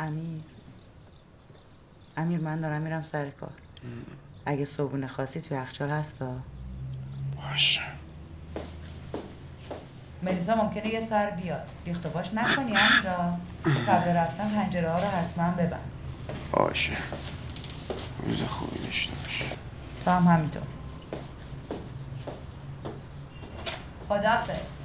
امیر. امیر من دارم میرم سر کار. اگه صبحونه خواستی توی یخچال هستا. باشه. ملیسا ممکنه یه سر بیاد. ریخت و باش نکنی امیرا قبل رفتن پنجره ها رو حتما ببند. باشه. روز خوبی داشته باشه. تو هم همینطور. خدافظ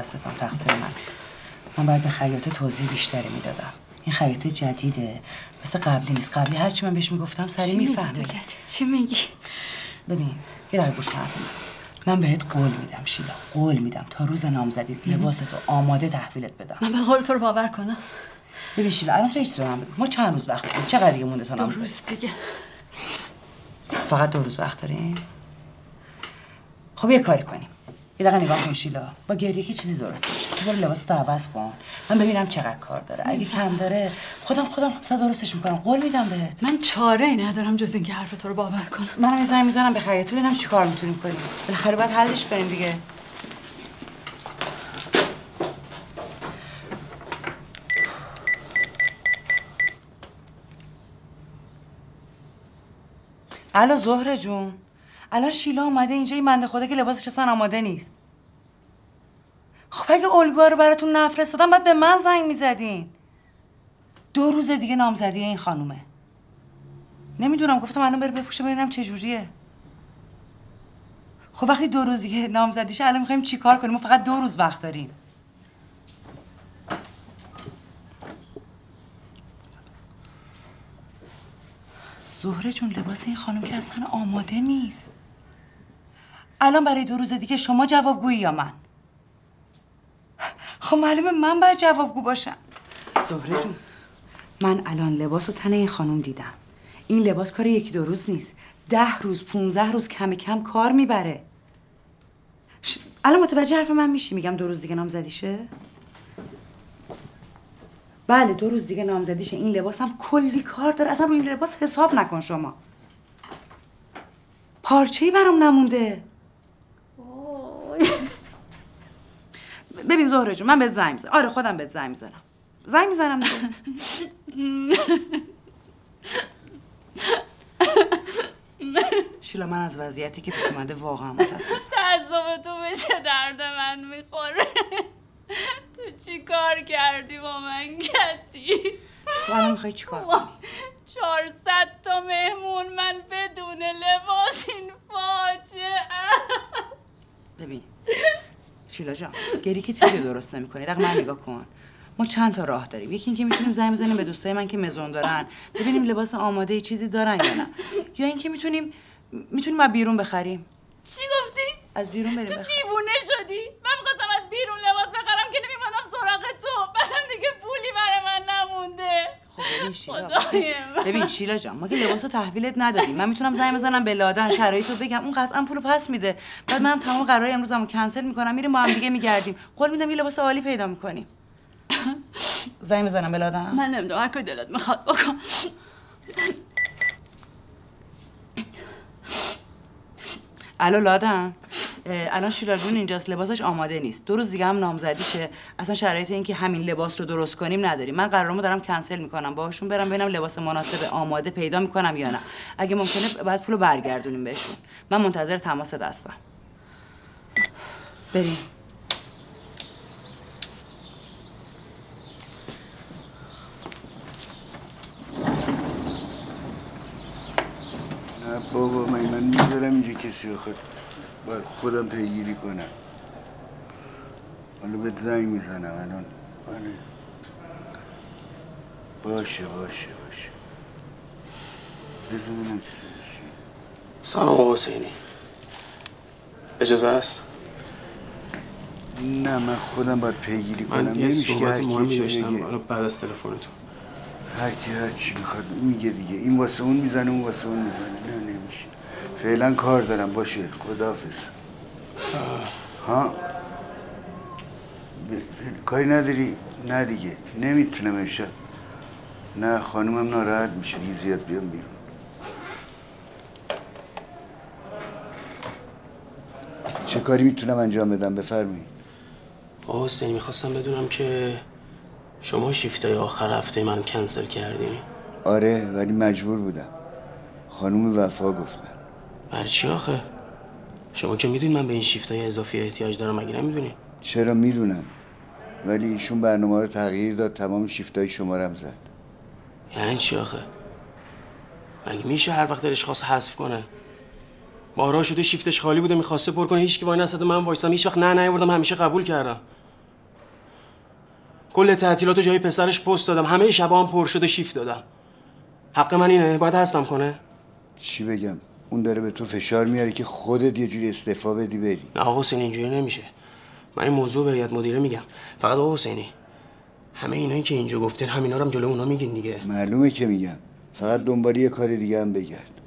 متاسفم تقصیر من. من باید به خیاط توضیح بیشتری می‌دادم. این خیاط جدیده. مثل قبلی نیست. قبلی هرچی من بهش می‌گفتم سری می‌فهمه. چی میگی؟ ببین یه دقیقه گوش حرف من. من بهت قول میدم شیلا. قول میدم. تا روز نامزدیت لباستو آماده تحویلت بدم. من به قول تو رو باور کنم. ببین شیلا الان تو هیچ به من بگو. ما چند روز وقت داریم؟ چقدر دیگه مونده تا دو نامزدی؟ روز دیگه. فقط دو روز وقت داریم؟ خب یه کاری کنیم. یه دقیقه نگاه کن شیلا. با گریه که چیزی درست میشه تو برو لباس تو عوض کن. من ببینم چقدر کار داره. اگه کم داره خودم خودم خب درستش می‌کنم. قول میدم بهت. من چاره ای ندارم جز اینکه حرف تو رو باور کنم. منم یه زنگ می‌زنم به خیاطی ببینم چی کار می‌تونیم کنیم. بالاخره باید حلش کنیم دیگه. الو زهره جون. الان شیلا اومده اینجا این بنده خدا که لباسش اصلا آماده نیست. خب اگه الگوها رو براتون نفرستادم باید به من زنگ می‌زدین. دو روز دیگه نامزدی این خانومه. نمی‌دونم گفتم الان بره بپوشه ببینم چه جوریه. خب وقتی دو روز دیگه نامزدیشه الان می‌خوایم چیکار کنیم؟ ما فقط دو روز وقت داریم. زهره جون لباس این خانم که اصلا آماده نیست. الان برای دو روز دیگه شما جوابگویی یا من؟ خب معلومه من باید جوابگو باشم. زهره جون من الان لباس و تن این خانم دیدم. این لباس کار یکی دو روز نیست. ده روز پونزه روز کم کم کار می‌بره. ش... الان متوجه حرف من میشی؟ میگم دو روز دیگه نامزدیشه؟ بله دو روز دیگه نامزدیشه. این لباس هم کلی کار داره. اصلا روی این لباس حساب نکن شما. پارچه ای برام نمونده. ببین زهره جون من بهت زنگ می‌زنم. آره خودم بهت زنگ می‌زنم. زنگ می‌زنم شیلا من از وضعیتی که پیش اومده واقعا متاسفم. تعصب تو به چه درد من می‌خوره؟ تو چی کار کردی با من کتی؟ خب الان می‌خوای چیکار کنی؟ چهارصد تا مهمون من بدون لباس این فاجعه. ببین شیلا جان گری که چیزی درست نمی‌کنی؟ دقیقا من نگاه کن. ما چند تا راه داریم. یکی اینکه می‌تونیم زنگ بزنیم به دوستای من که مزون دارن. ببینیم لباس آماده چیزی دارن یا نه. یا اینکه می‌تونیم می‌تونیم از بیرون بخریم. چی گفتی؟ از بیرون بریم تو دیوونه شدی؟ من می‌خواستم از بیرون لباس بخرم که نمیمادم سراغ تو. بعدم دیگه پولی برای من نمونده. خب ببین شیلا. ببین جان ما که لباس رو تحویلت ندادیم. من می‌تونم زنگ بزنم به لادن شرایط رو بگم. اون قطعا پولو پس میده. بعد منم تمام قرار امروزمو کنسل می‌کنم. میریم با هم دیگه میگردیم. قول میدم یه لباس عالی پیدا می‌کنیم. زنگ بزنم به لادن من نمی‌دونم. هر کاری دلت می‌خواد بکن. الو لادن الان شیلا جون اینجاست لباسش آماده نیست. دو روز دیگه هم نامزدیشه. اصلا شرایط این که همین لباس رو درست کنیم نداریم. من قرارمو دارم کنسل می‌کنم. باهاشون برم ببینم لباس مناسب آماده پیدا می‌کنم یا نه. اگه ممکنه بعد پولو برگردونیم بهشون. من منتظر تماس دستم. بریم. بابا من من می‌ذارم اینجا کسی بخواد. باید خودم پیگیری کنم. حالا بهت زنگ می‌زنم الان. آره. باشه باشه باشه. چی. سلام آقا حسینی. اجازه است؟ نه من خودم باید پیگیری کنم. من یه صحبت مهمی داشتم. بعد از تلفنتون هر کی هر چی می‌خواد میگه دیگه. این واسه اون می‌زنه اون واسه اون می‌زنه. نه نمیشه. فعلا کار دارم باشه. خداحافظ. ها؟ کاری نداری؟ نه دیگه. نمی‌تونم امشب. نه خانومم ناراحت میشه. دیگه زیاد بیام بیرون. چه کاری می‌تونم انجام بدم؟ بفرمایید. آقا حسینی می‌خواستم بدونم که شما شیفتای آخر هفته من کنسل کردی؟ آره ولی مجبور بودم. خانوم وفا گفتن. برای چی آخه؟ شما که می‌دونید من به این شیفتای اضافی احتیاج دارم مگه نمی‌دونی چرا می‌دونم. ولی ایشون برنامه رو تغییر داد تمام شیفتای شما رو هم زد. یعنی چی آخه؟ مگه میشه هر وقت دلش خواست حذف کنه؟ بارا شده شیفتش خالی بوده می‌خواسته پر کنه هیچ کی وای نساده. من وایستم هیچ وقت نه نیاوردم همیشه قبول کردم. کل تعطیلات جای پسرش پست دادم. همه شبا هم پر شده شیفت دادم. حق من اینه؟ باید حذفم کنه؟ چی بگم؟ اون داره به تو فشار میاره که خودت یه جوری استعفا بدی بری. نه آقا حسینی اینجوری نمیشه. من این موضوع به هیئت مدیره میگم. فقط آقا حسینی همه اینایی که اینجا گفتین همینا رو هم جلو اونا میگین دیگه. معلومه که میگم. فقط دنبال یه کار دیگه هم بگرد.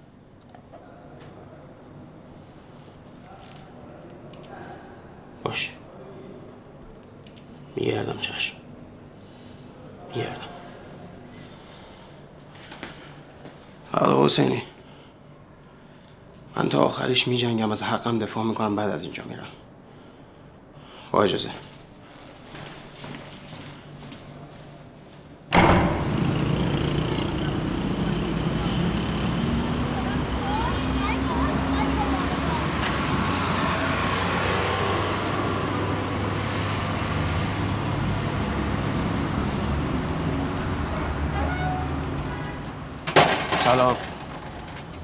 باش. میگردم چشم. میگردم. فقط آقا حسینی. من تا آخرش میجنگم از حقم دفاع می‌کنم بعد از اینجا میرم. با اجازه. سلام.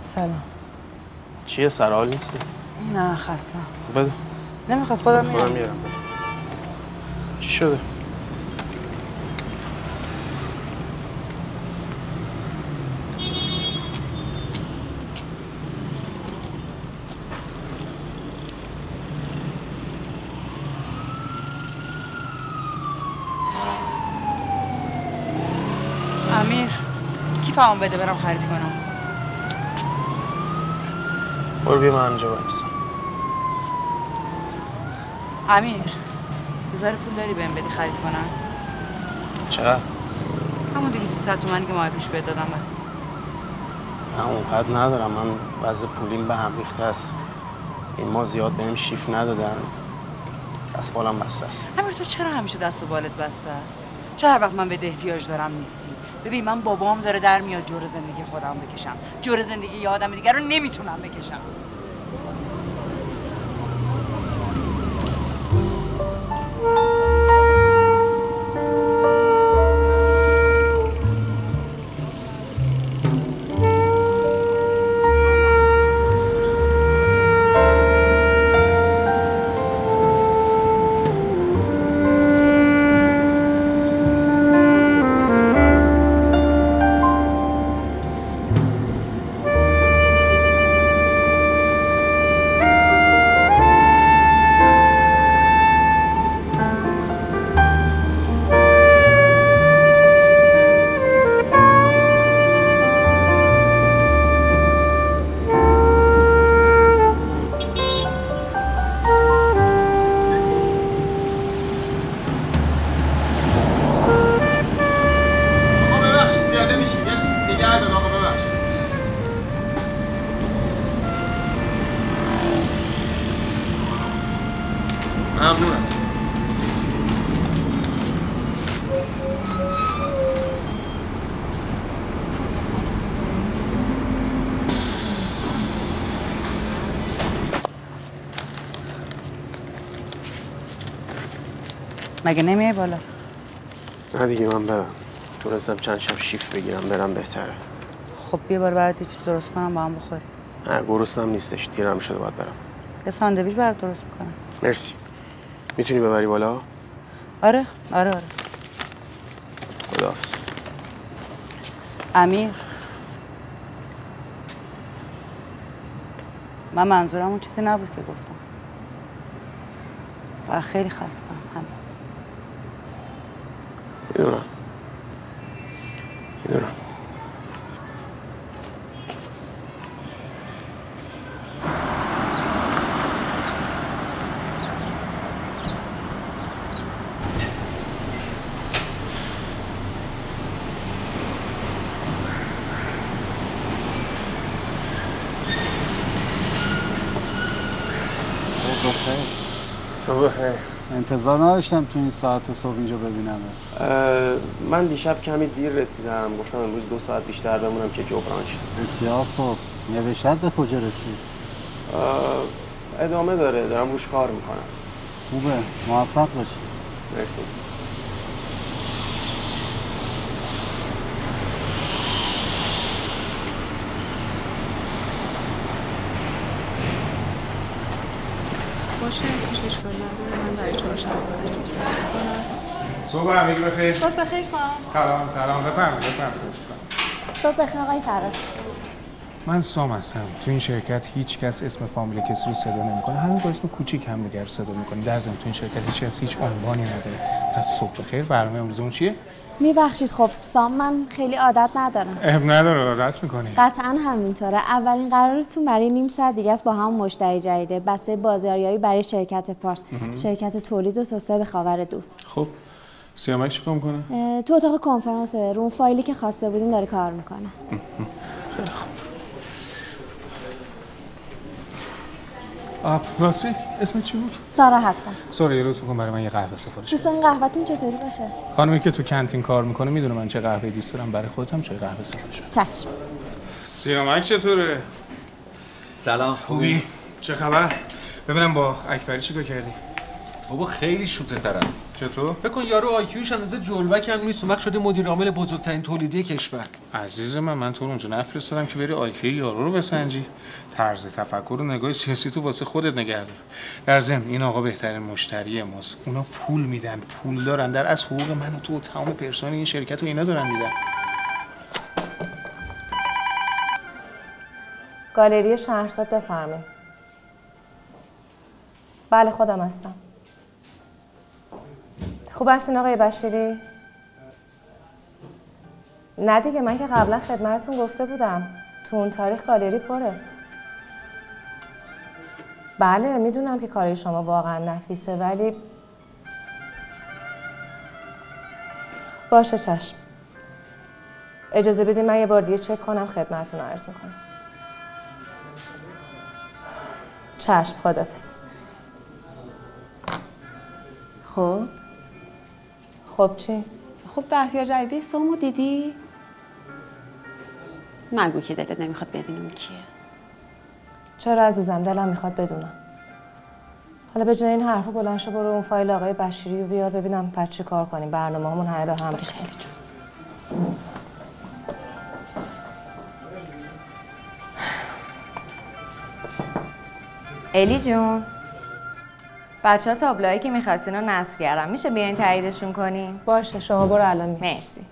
سلام. چیه سرحال نیستی؟ نه خستم بده نمی‌خواد خودم خودم میرم میارم بده. چی شده؟ امیر کی فهم بده برم خرید کنم برو بیا من همینجا برسم امیر ذره پول داری بهم بدی خرید کنم؟ چقدر؟ همون 200 تومنی که ماه پیش بهت دادم بس من اونقدر ندارم. من وضع پولیم به هم ریخته است. این ما زیاد بهم شیف ندادن. دست بالم بسته است. امیر تو چرا همیشه دست و بالت بسته است؟ چرا هر وقت من به احتیاج دارم نیستی. ببین من بابام داره در میاد جور زندگی خودم بکشم. جور زندگی یه آدم دیگر رو نمی‌تونم بکشم. نگه دار آقا ببخشید. ممنونم. مگه نمیای بالا؟ نه دیگه من برم. تونستم چند شب شیفت بگیرم برم بهتره. خب بیا بار برات یه چیز درست کنم با هم بخوری نه گرسنم نیستش دیرم شده باید برم. یه ساندویچ برات درست می‌کنم. مرسی. می‌تونی ببری بالا؟ آره آره آره. خداحافظ. امیر. من منظورم اون چیزی نبود که گفتم. فقط خیلی خستم همین. می‌دونم صبح خیر انتظار نداشتم تو این ساعت صبح اینجا ببینم. من دیشب کمی دیر رسیدم. گفتم امروز دو ساعت بیشتر بمونم که جبران شه بسیار خوب. نوشت به کجا رسید؟ ادامه داره. دارم روش کار می‌کنم. خوبه. موفق باشی. مرسی. باشه. اشکال نداره من برای چهارشنبه براتون ست می‌کنم صبح همگی بخیر؟ صبح بخیر سام سلام سلام. بفرمایید بفرمایید. صبح بخیر آقای فراز. من سام هستم. تو این شرکت هیچ کس اسم فامیل کسی رو صدا نمی‌کنه. همین با اسم کوچیک هم دیگر رو صدا می‌کنه. در ضمن تو این شرکت هیچ کس هیچ عنوانی نداره. پس صبح بخیر. برنامه امروزمون چیه؟ میبخشید. خب سام من خیلی عادت ندارم. اب نداره عادت می‌کنی. قطعا همینطوره. اولین قرارتون برای نیم ساعت دیگه است با هم مشتری جدیده. بسته بازاریابی برای شرکت پارس. شرکت تولید و توسعه به خاور دور خب سیامک چیکار می‌کنه؟ تو اتاق کنفرانس رو اون فایلی که خواسته بودین داره کار می‌کنه. خیلی خوب. راستی اسم چی بود؟ سارا هستم. سورا یه لطف کن برای من یه قهوه سفارش بده. دوستان قهوتون چطوری باشه؟ خانمی که تو کنتین کار می‌کنه می‌دونه من چه قهوه دوست دارم برای خودت هم چه قهوه سفارش بده. چشم. سیامک چطوره؟ سلام خوبی؟ چه خبر؟ ببینم با اکبری چیکار کردی؟ بابا خیلی شوته طرف چطور؟ فکر کن یارو آیکیوش اندازه جلوک هم نیست. وقت شده مدیر عامل بزرگترین تولیدی کشور. عزیز من من تو اونجا نفرستادم که بری آیکیو یارو رو بسنجی. طرز تفکر و نگاه سیاسی تو واسه خودت نگه دار. در ضمن این آقا بهترین مشتری ماست. اونا پول میدن پول دارن. در از حقوق من و تو و تمام پرسنل این شرکت رو اینا دارن میدن. گالری شهرزاد بفرمایید بله خودم هستم. خوب هستین آقای بشیری؟ نه دیگه من که قبلا خدمتتون گفته بودم. تو اون تاریخ گالری پره. بله می‌دونم که کارای شما واقعا نفیسه ولی باشه چشم. اجازه بدین من یه بار دیگه چک کنم خدمتتون عرض می‌کنم. چشم خدافز خب؟ خب چی؟ خب دستیار جدیدی سومو دیدی؟ نگو که دلت نمی‌خواد بدونی اون کیه. چرا عزیزم دلم می‌خواد بدونم. حالا به جای این حرفا بلند شو برو اون فایل آقای بشیری رو بیار ببینم بعد چی کار کنیم. برنامه همون همه به هم ریخته. خیلی جون الی جون بچه ها تابلوهایی که می‌خواستین رو نصب کردم میشه بیاین تاییدشون کنین؟ باشه شما برو الان مرسی.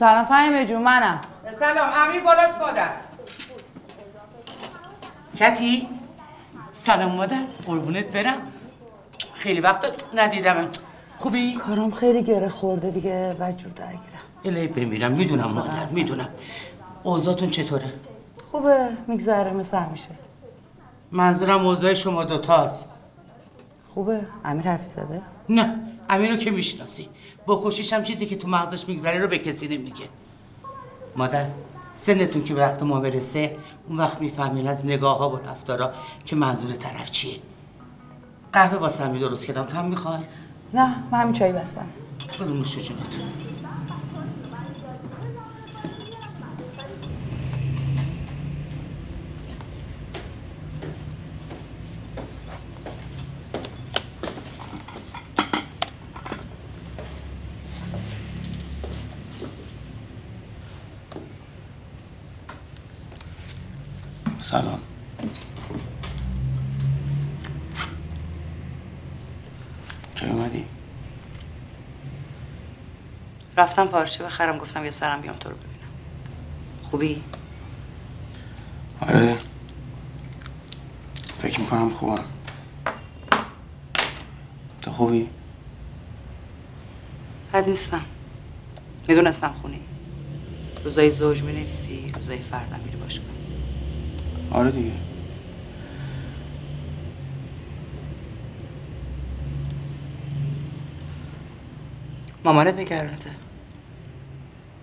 سلام فهیمه جون منم. سلام امیر بالاست مادر. کتی؟ سلام مادر قربونت برم. خیلی وقت ندیدم خوبی؟ کارم خیلی گره خورده دیگه و جور درگیرم الهی بمیرم می‌دونم مادر می‌دونم. اوضاعتون چطوره؟ خوبه میگذره مثل همیشه. منظورم اوضاع شما دوتاست. خوبه امیر حرفی زده؟ نه امیر رو که می‌شناسی؟ بکشیش هم چیزی که تو مغزش میگذره رو به کسی نمیگه. مادر سنتون که به وقت ما برسه اون وقت می‌فهمین از نگاه ها و رفتارا که منظور طرف چیه. قهوه واسه همی درست کردم. تو هم می‌خوای؟ نه من همین چایی بستم. برو نوش جونت سلام کی اومدی؟ رفتم پارچه بخرم گفتم یه سرم بیام تو رو ببینم. خوبی؟ آره. فکر می‌کنم خوبم. تو خوبی؟ بد نیستم. می‌دونستم خونی. روزای زوج می نویسی روزای فردم میری باشگاه. آره دیگه. مامانت نگرانته.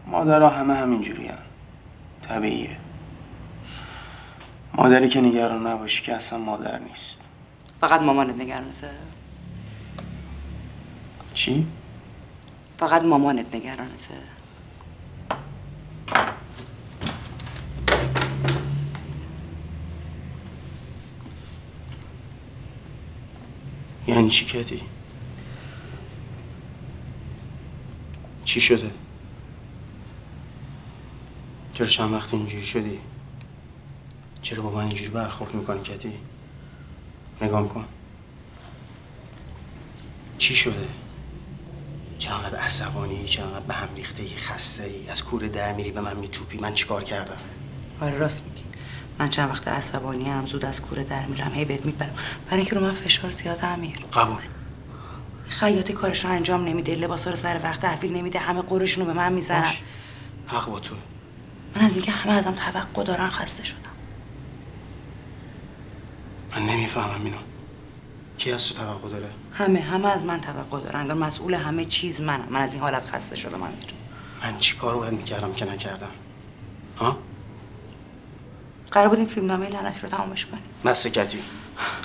مادرها همه همینجوری هم. طبیعیه مادری که نگران نباشی که اصلا مادر نیست فقط مامانت نگرانته چی؟ فقط مامانت نگرانته یعنی چی کتی؟ چی شده؟ چرا چند وقت اینجوری شدی؟ چرا با من اینجوری برخورد می‌کنی کتی؟ نگام کن چی شده؟ چرا انقدر عصبانی؟ چرا انقدر به هم ریخته ای خسته ای؟ از کوره در میری به من میتوپی من چیکار کردم؟ آره راست میگی من چند وقت عصبانی هم زود از کوره در میرم هی بهت میپرم برای اینکه رو من فشار زیاد امیر قبول خیاطی کارش رو انجام نمیده لباسا رو سر وقت تحویل نمیده همه قرشون رو به من می‌زنن. حق با توه من از اینکه همه ازم توقع دارن خسته شدم. من نمی‌فهمم اینو. کی از تو توقع داره؟ همه همه از من توقع دارن. انگار مسئول همه چیز منم. من از این حالت خسته شدم امیر. من چی کار باید می‌کردم که نکردم؟ ها؟ قرار بود این فیلم نامه لعنتی رو تمامش کنی بس کتی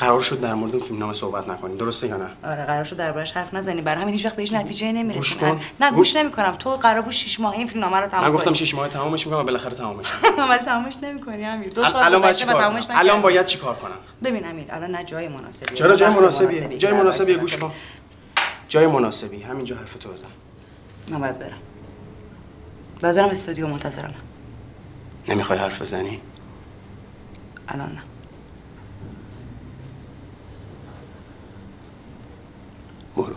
قرار شد در مورد اون فیلمنامه صحبت نکنیم. درسته یا نه؟ آره قرار شد دربارش حرف نزنی برای همین هیچ وقت به هیچ نتیجه نمی‌رسیم. گوش. نه گوش نمی‌کنم. تو قرار بود شش ماه این فیلم نامه رو تمام من گفتم شش ماه تمامش می‌کنم بالاخره تمامش می‌کنم. ولی تمامش نمی‌کنی امیر. دو ال- سال الان باید چیکار کنم؟ تمامش الان نکردی. باید چیکار کنم؟ ببین امیر الان نه جای مناسبی چرا جای وقت مناسبیه؟ جای دربارش گوش کن. جای مناسبی. همینجا حرف تو بزن. من باید برم. باید برم استودیو منتظرم. نمی‌خوای حرف بزنی؟ الان نه. برو.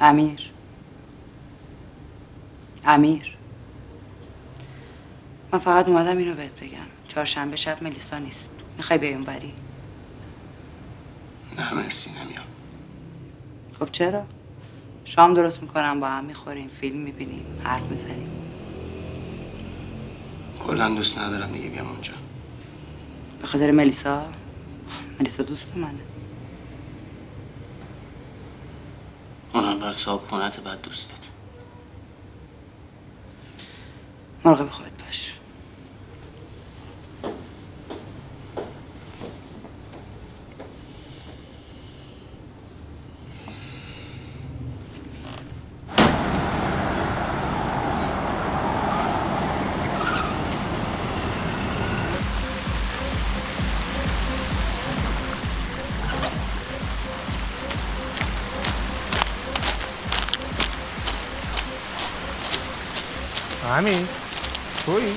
امیر. امیر. من فقط اومدم اینو بهت بگم. چهارشنبه شب ملیسا نیست. می‌خوای بیای اونوری؟ نه مرسی نمیام. خب چرا؟ شام درست می‌کنم با هم می‌خوریم فیلم می‌بینیم حرف می‌زنیم. کلا دوست ندارم دیگه بیام اونجا. به خاطر ملیسا؟ ملیسا دوست منه. اون اول صاحب خونت بعد دوستت مراقب خودت باش همین توی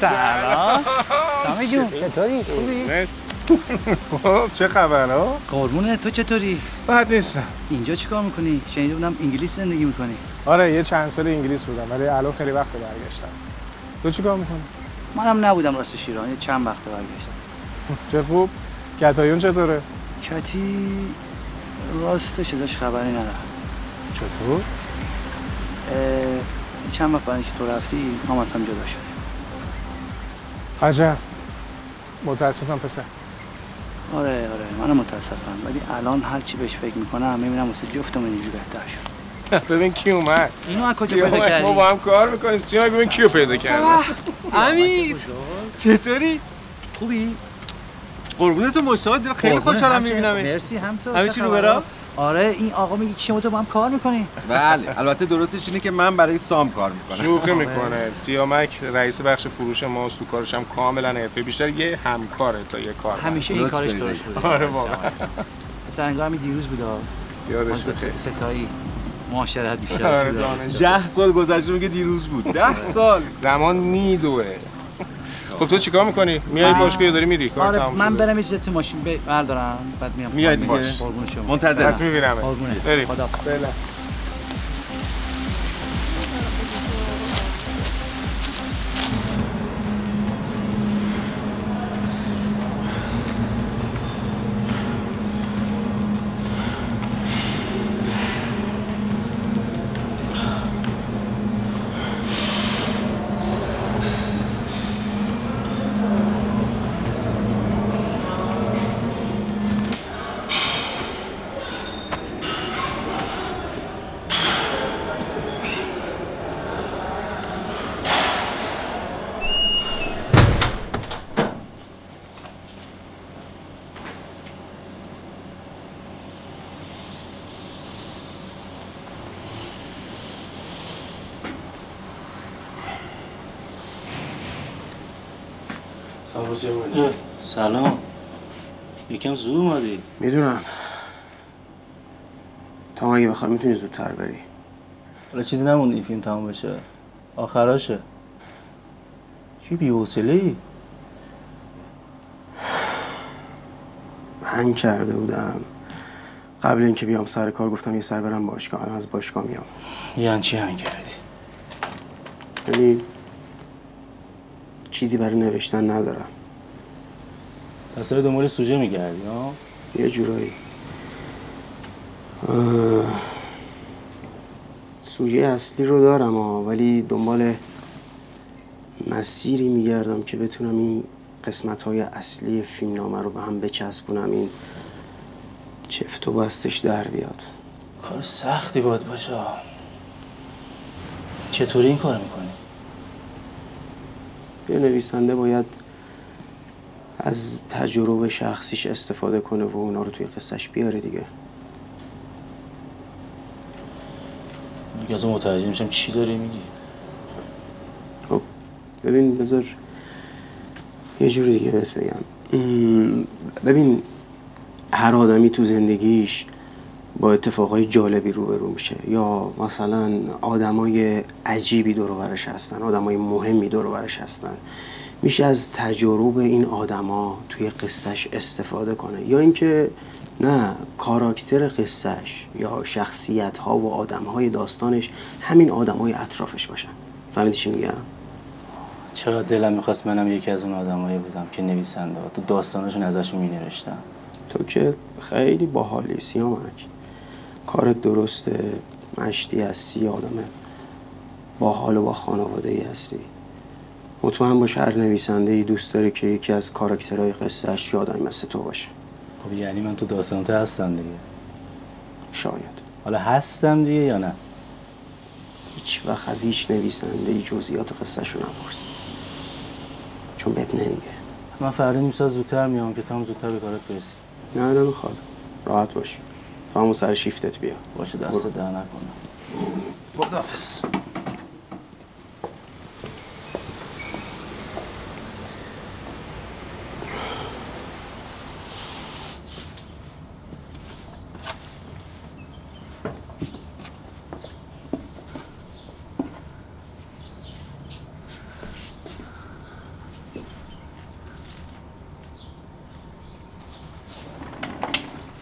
سلام سامی جون چطوری؟ خوبی؟ خب، چه خبر ها؟ قربونه تو چطوری؟ بد نیستم. اینجا چیکار می‌کنی؟ شنیده بودم انگلیس زندگی می‌کنی. آره یه چند سال انگلیس بودم ولی الان خیلی وقت برگشتم. تو چیکار می‌کنی؟ منم نبودم راست شیران یه چند وقت برگشتم. چه خوب. کتایون چطوره؟ کتی راستش ازش خبری ندارم. چطور؟ چند وقت بعد اینکه تو رفتی هم جدا شدیم. عجب. متاسفم پسر. آره آره منم متاسفم. ولی الان هر چی بهش فکر می‌کنم می‌بینم واسه جفتمون اینجوری بهتر شد. ببین کی اومد. اینو از کجا پیدا کردی؟ ما با هم کار می‌کنیم. سیامک ببین کیو پیدا کردم امیر. چطوری؟ خوبی؟ قربونت مشتاق خیلی خوشحالم. می‌بینم مرسی هم تو همه چه چی رو؟ برا؟ آره این آقا میگه که شما تو با هم کار می‌کنی. بله البته درستش اینه که من برای سام کار می‌کنم. شوخی می‌کنه. سیامک رئیس بخش فروش ماست تو کارش هم کاملا حرفه بیشتر یه همکاره تا یه کار همیشه این کارش درست بوده آره واقعا. مثلا انگار همین دیروز بود. یادش ما بخیر. ستایی معاشرت بیشتر آره،. ده سال گذشته میگه دیروز بود. ده سال. زمان میدوه. خب تو چیکار می‌کنی میای باشگاه یا داری میری کار آره تموم من؟ برم یه تو ماشین بردارم بعد میام میای. دیگه؟ قربون شما منتظرم. پس می‌بینم بریم خدا سلام. یکم زود اومدی. می‌دونم. تا اگه بخوای می‌تونی زودتر بری. حالا چیزی نموند این فیلم تمام بشه. آخراشه. چی بی‌حوصله ای هنگ کرده بودم. قبل اینکه بیام سر کار گفتم یه سر برم باشگاه. الان از باشگاه میام. یعنی چی هنگ کردی؟ یعنی چیزی برای نوشتن ندارم. پس داری دنبال سوژه میگردی ها یه جورایی. سوژه اصلی رو دارم ها ولی دنبال مسیری میگردم که بتونم این قسمت های اصلی فیلمنامه رو به هم بچسبونم این چفت و بستش در بیاد. کار سختی باید باشه چطوری این کار می‌کنی؟ یه نویسنده باید از تجربه شخصیش استفاده کنه و اونا رو توی قصهش بیاره دیگه. دیگه از متوجه میشم چی داری میگی. خب ببین بذار یه جور دیگه بهت بگم. ببین هر آدمی تو زندگیش با اتفاقای جالبی روبرو میشه. یا مثلا آدمای عجیبی دور و هستن آدمای مهمی دور و هستن. میشه از تجارب این آدما توی قصهش استفاده کنه. یا اینکه نه کاراکتر قصهش یا شخصیت ها و آدم های داستانش همین آدم های اطرافش باشن. فهمیدی چی میگم؟ چقدر دلم می‌خواست منم یکی از اون آدمایی بودم که نویسنده تو داستاناشون ازشون مینوشتم. تو که خیلی باحالی سیامک. کارت درسته مشتی هستی آدم باحال و با خانواده ای هستی؟ مطمئن باش هر نویسنده ای دوست داره که یکی از کاراکترهای قصه اش یادم مثل تو باشه. خب یعنی من تو داستانات هستم دیگه. شاید. حالا هستم دیگه یا نه؟ هیچ وقت از هیچ نویسنده ای جزئیات قصه شو نپرس. چون بهت نمیگه. من فردا نیم ساعت زودتر میام که تام زودتر به کارت برسی. نه نمی‌خواد. راحت باش. تا همون سر شیفتت بیا. باشه دست در نکنم خداحافظ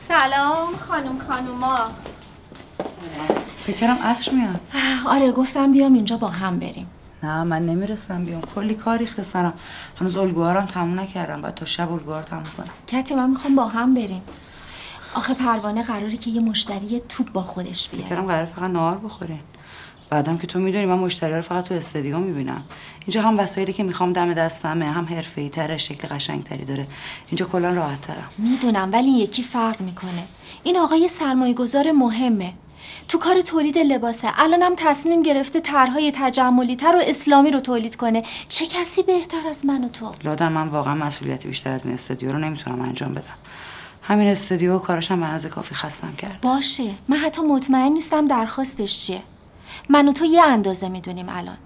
سلام خانم خانوما فکرم عصر میاد. آره گفتم بیام اینجا با هم بریم. نه من نمی‌رسم بیام. کلی کار ریخته سرم هنوز الگوهارم تموم نکردم. بعد تا شب الگوهار تموم کنم. کتی من می‌خوام با هم بریم. آخه پروانه قراره که یه مشتری توپ با خودش بیاره. فکرم قرار فقط نهار بخورین. بعدم که تو می‌دونی من مشتری رو فقط تو استادیوم می‌بینم. اینجا هم وسایلی که می‌خوام دم دستمه هم حرفه‌ای تره شکل قشنگتری داره. اینجا کلا راحت ترم. می‌دونم ولی یکی فرق می‌کنه. این آقای سرمایه گذار مهمه. تو کار تولید لباسه. الانم تصمیم گرفته طرحهای تجملی تر و اسلامی رو تولید کنه. چه کسی بهتر از من و تو؟ لادن من واقعا مسئولیت بیشتر از این استودیو رو نمی‌تونم انجام بدم. همین استودیو و هم به اندازه کافی خستم کرد. باشه. من حتی مطمئن نیستم درخواستش چیه. من و تو یه اندازه می‌دونیم الان.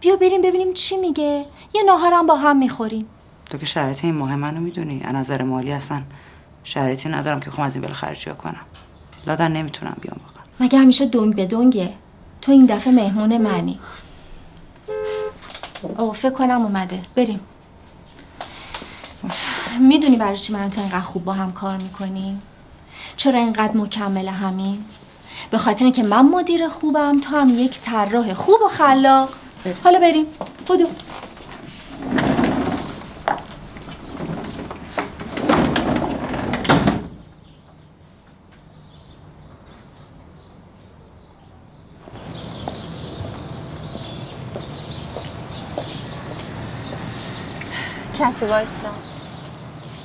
بیا بریم ببینیم چی میگه. یه ناهارم با هم می‌خوریم. تو که شرایط این ماه منو می‌دونی. از نظر مالی اصلا شرایطی ندارم که بخوام از این بل خرجی کنم. لادن نمی‌تونم بیام واقعا. مگه همیشه دنگ به دنگه؟ تو این دفعه مهمون منی. او فکر کنم اومده. بریم. می‌دونی برای چی من تو اینقدر خوب با هم کار می‌کنیم چرا اینقدر مکمل همین؟ به خاطر اینکه من مدیر خوبم تو هم یک طراح خوب و خلاق. حالا بریم. بودو کتی وایسا.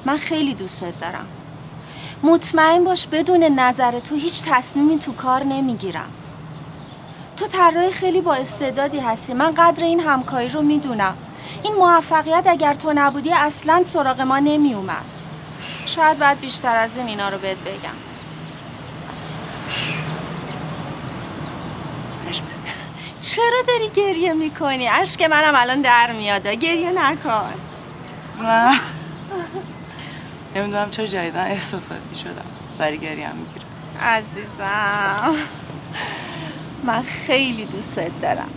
من خیلی دوستت دارم. مطمئن باش بدون نظر تو هیچ تصمیمی تو کار نمی‌گیرم. تو طراح خیلی با استعدادی هستی. من قدر این همکاری رو می‌دونم. این موفقیت اگر تو نبودی اصلا سراغ ما نمی اومد شاید بعد بیشتر از این اینا رو بهت بگم. چرا داری گریه می‌کنی؟ اشک منم الان در میاد. گریه نکن. نه نمی‌دونم چرا جدیدن احساساتی شدم. سریگری هم می‌گیره. عزیزم. من خیلی دوستت دارم.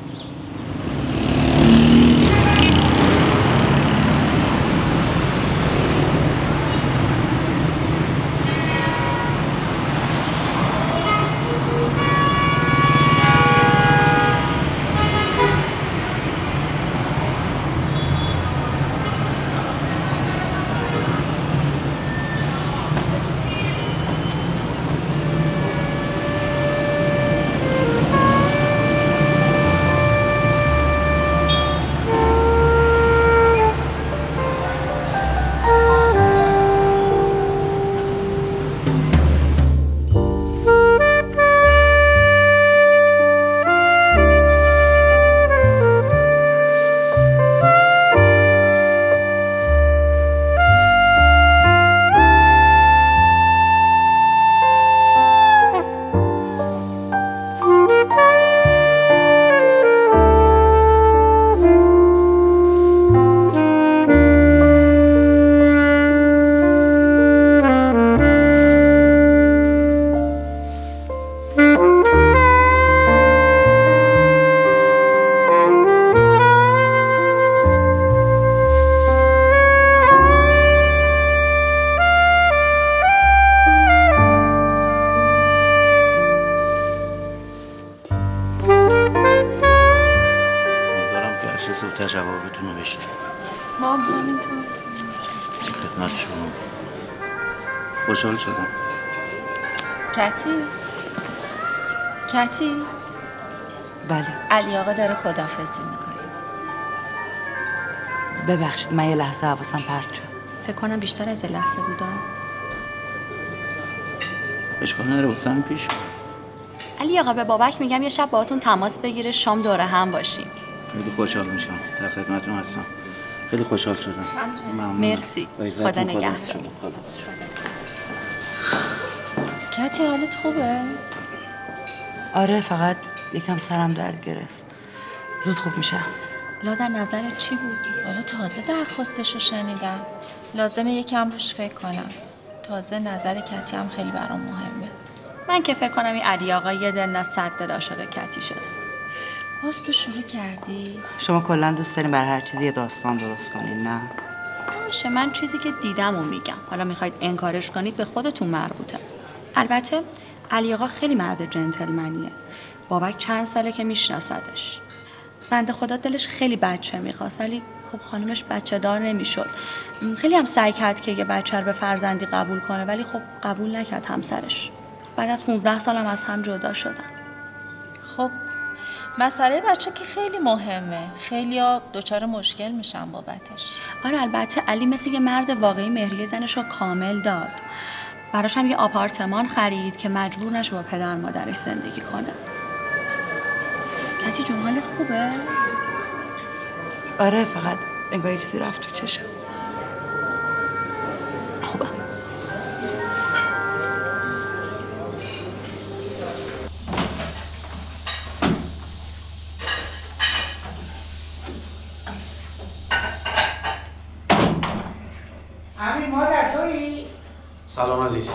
خدافزی می‌کنه ببخشید من یه لحظه حواسم پرت شد. فکر کنم بیشتر از یه لحظه بودا. اشکال نداره واسه پیش. علی آقا به بابک میگم یه شب باهاتون تماس بگیره شام دوره هم باشیم. خیلی خوشحال میشم. در خدمتتون هستم. خیلی خوشحال شدم. ممنونم. مرسی. خدا نگهدار. کتی حالت خوبه؟ آره فقط یکم سرم درد گرفت. زود خوب میشم لادا نظرت چی بود؟ حالا تازه درخواستش رو شنیدم. لازمه یکم روش فکر کنم. تازه نظر کتی هم خیلی برام مهمه. من که فکر کنم این علی آقا یه دل نه صد دل عاشق کتی شده. باز تو شروع کردی؟ شما کلا دوست دارین بر هر چیزی یه داستان درست کنین نه؟ باشه من چیزی که دیدم و میگم. حالا می‌خواید انکارش کنید به خودتون مربوطه. البته علی آقا خیلی مرد جنتلمنیه. بابک چند ساله که میشناسدش. بنده خدا دلش خیلی بچه می‌خواست ولی خب خانومش بچه دار نمی‌شد. خیلی هم سعی کرد که یه بچه رو به فرزندی قبول کنه ولی خب قبول نکرد همسرش. بعد از 15 سالم از هم جدا شدن. خب مسئله بچه که خیلی مهمه. خیلی ها دچار مشکل میشن بابتش. آره البته علی مثل یه مرد واقعی مهریه زنش رو کامل داد. براش هم یه آپارتمان خرید که مجبور نشه با پدر مادرش زندگی کنه. کتی جون حالت خوبه؟ آره فقط انگار یه چیزی رفت تو چشم خوبم امیر مادر تویی؟ سلام عزیز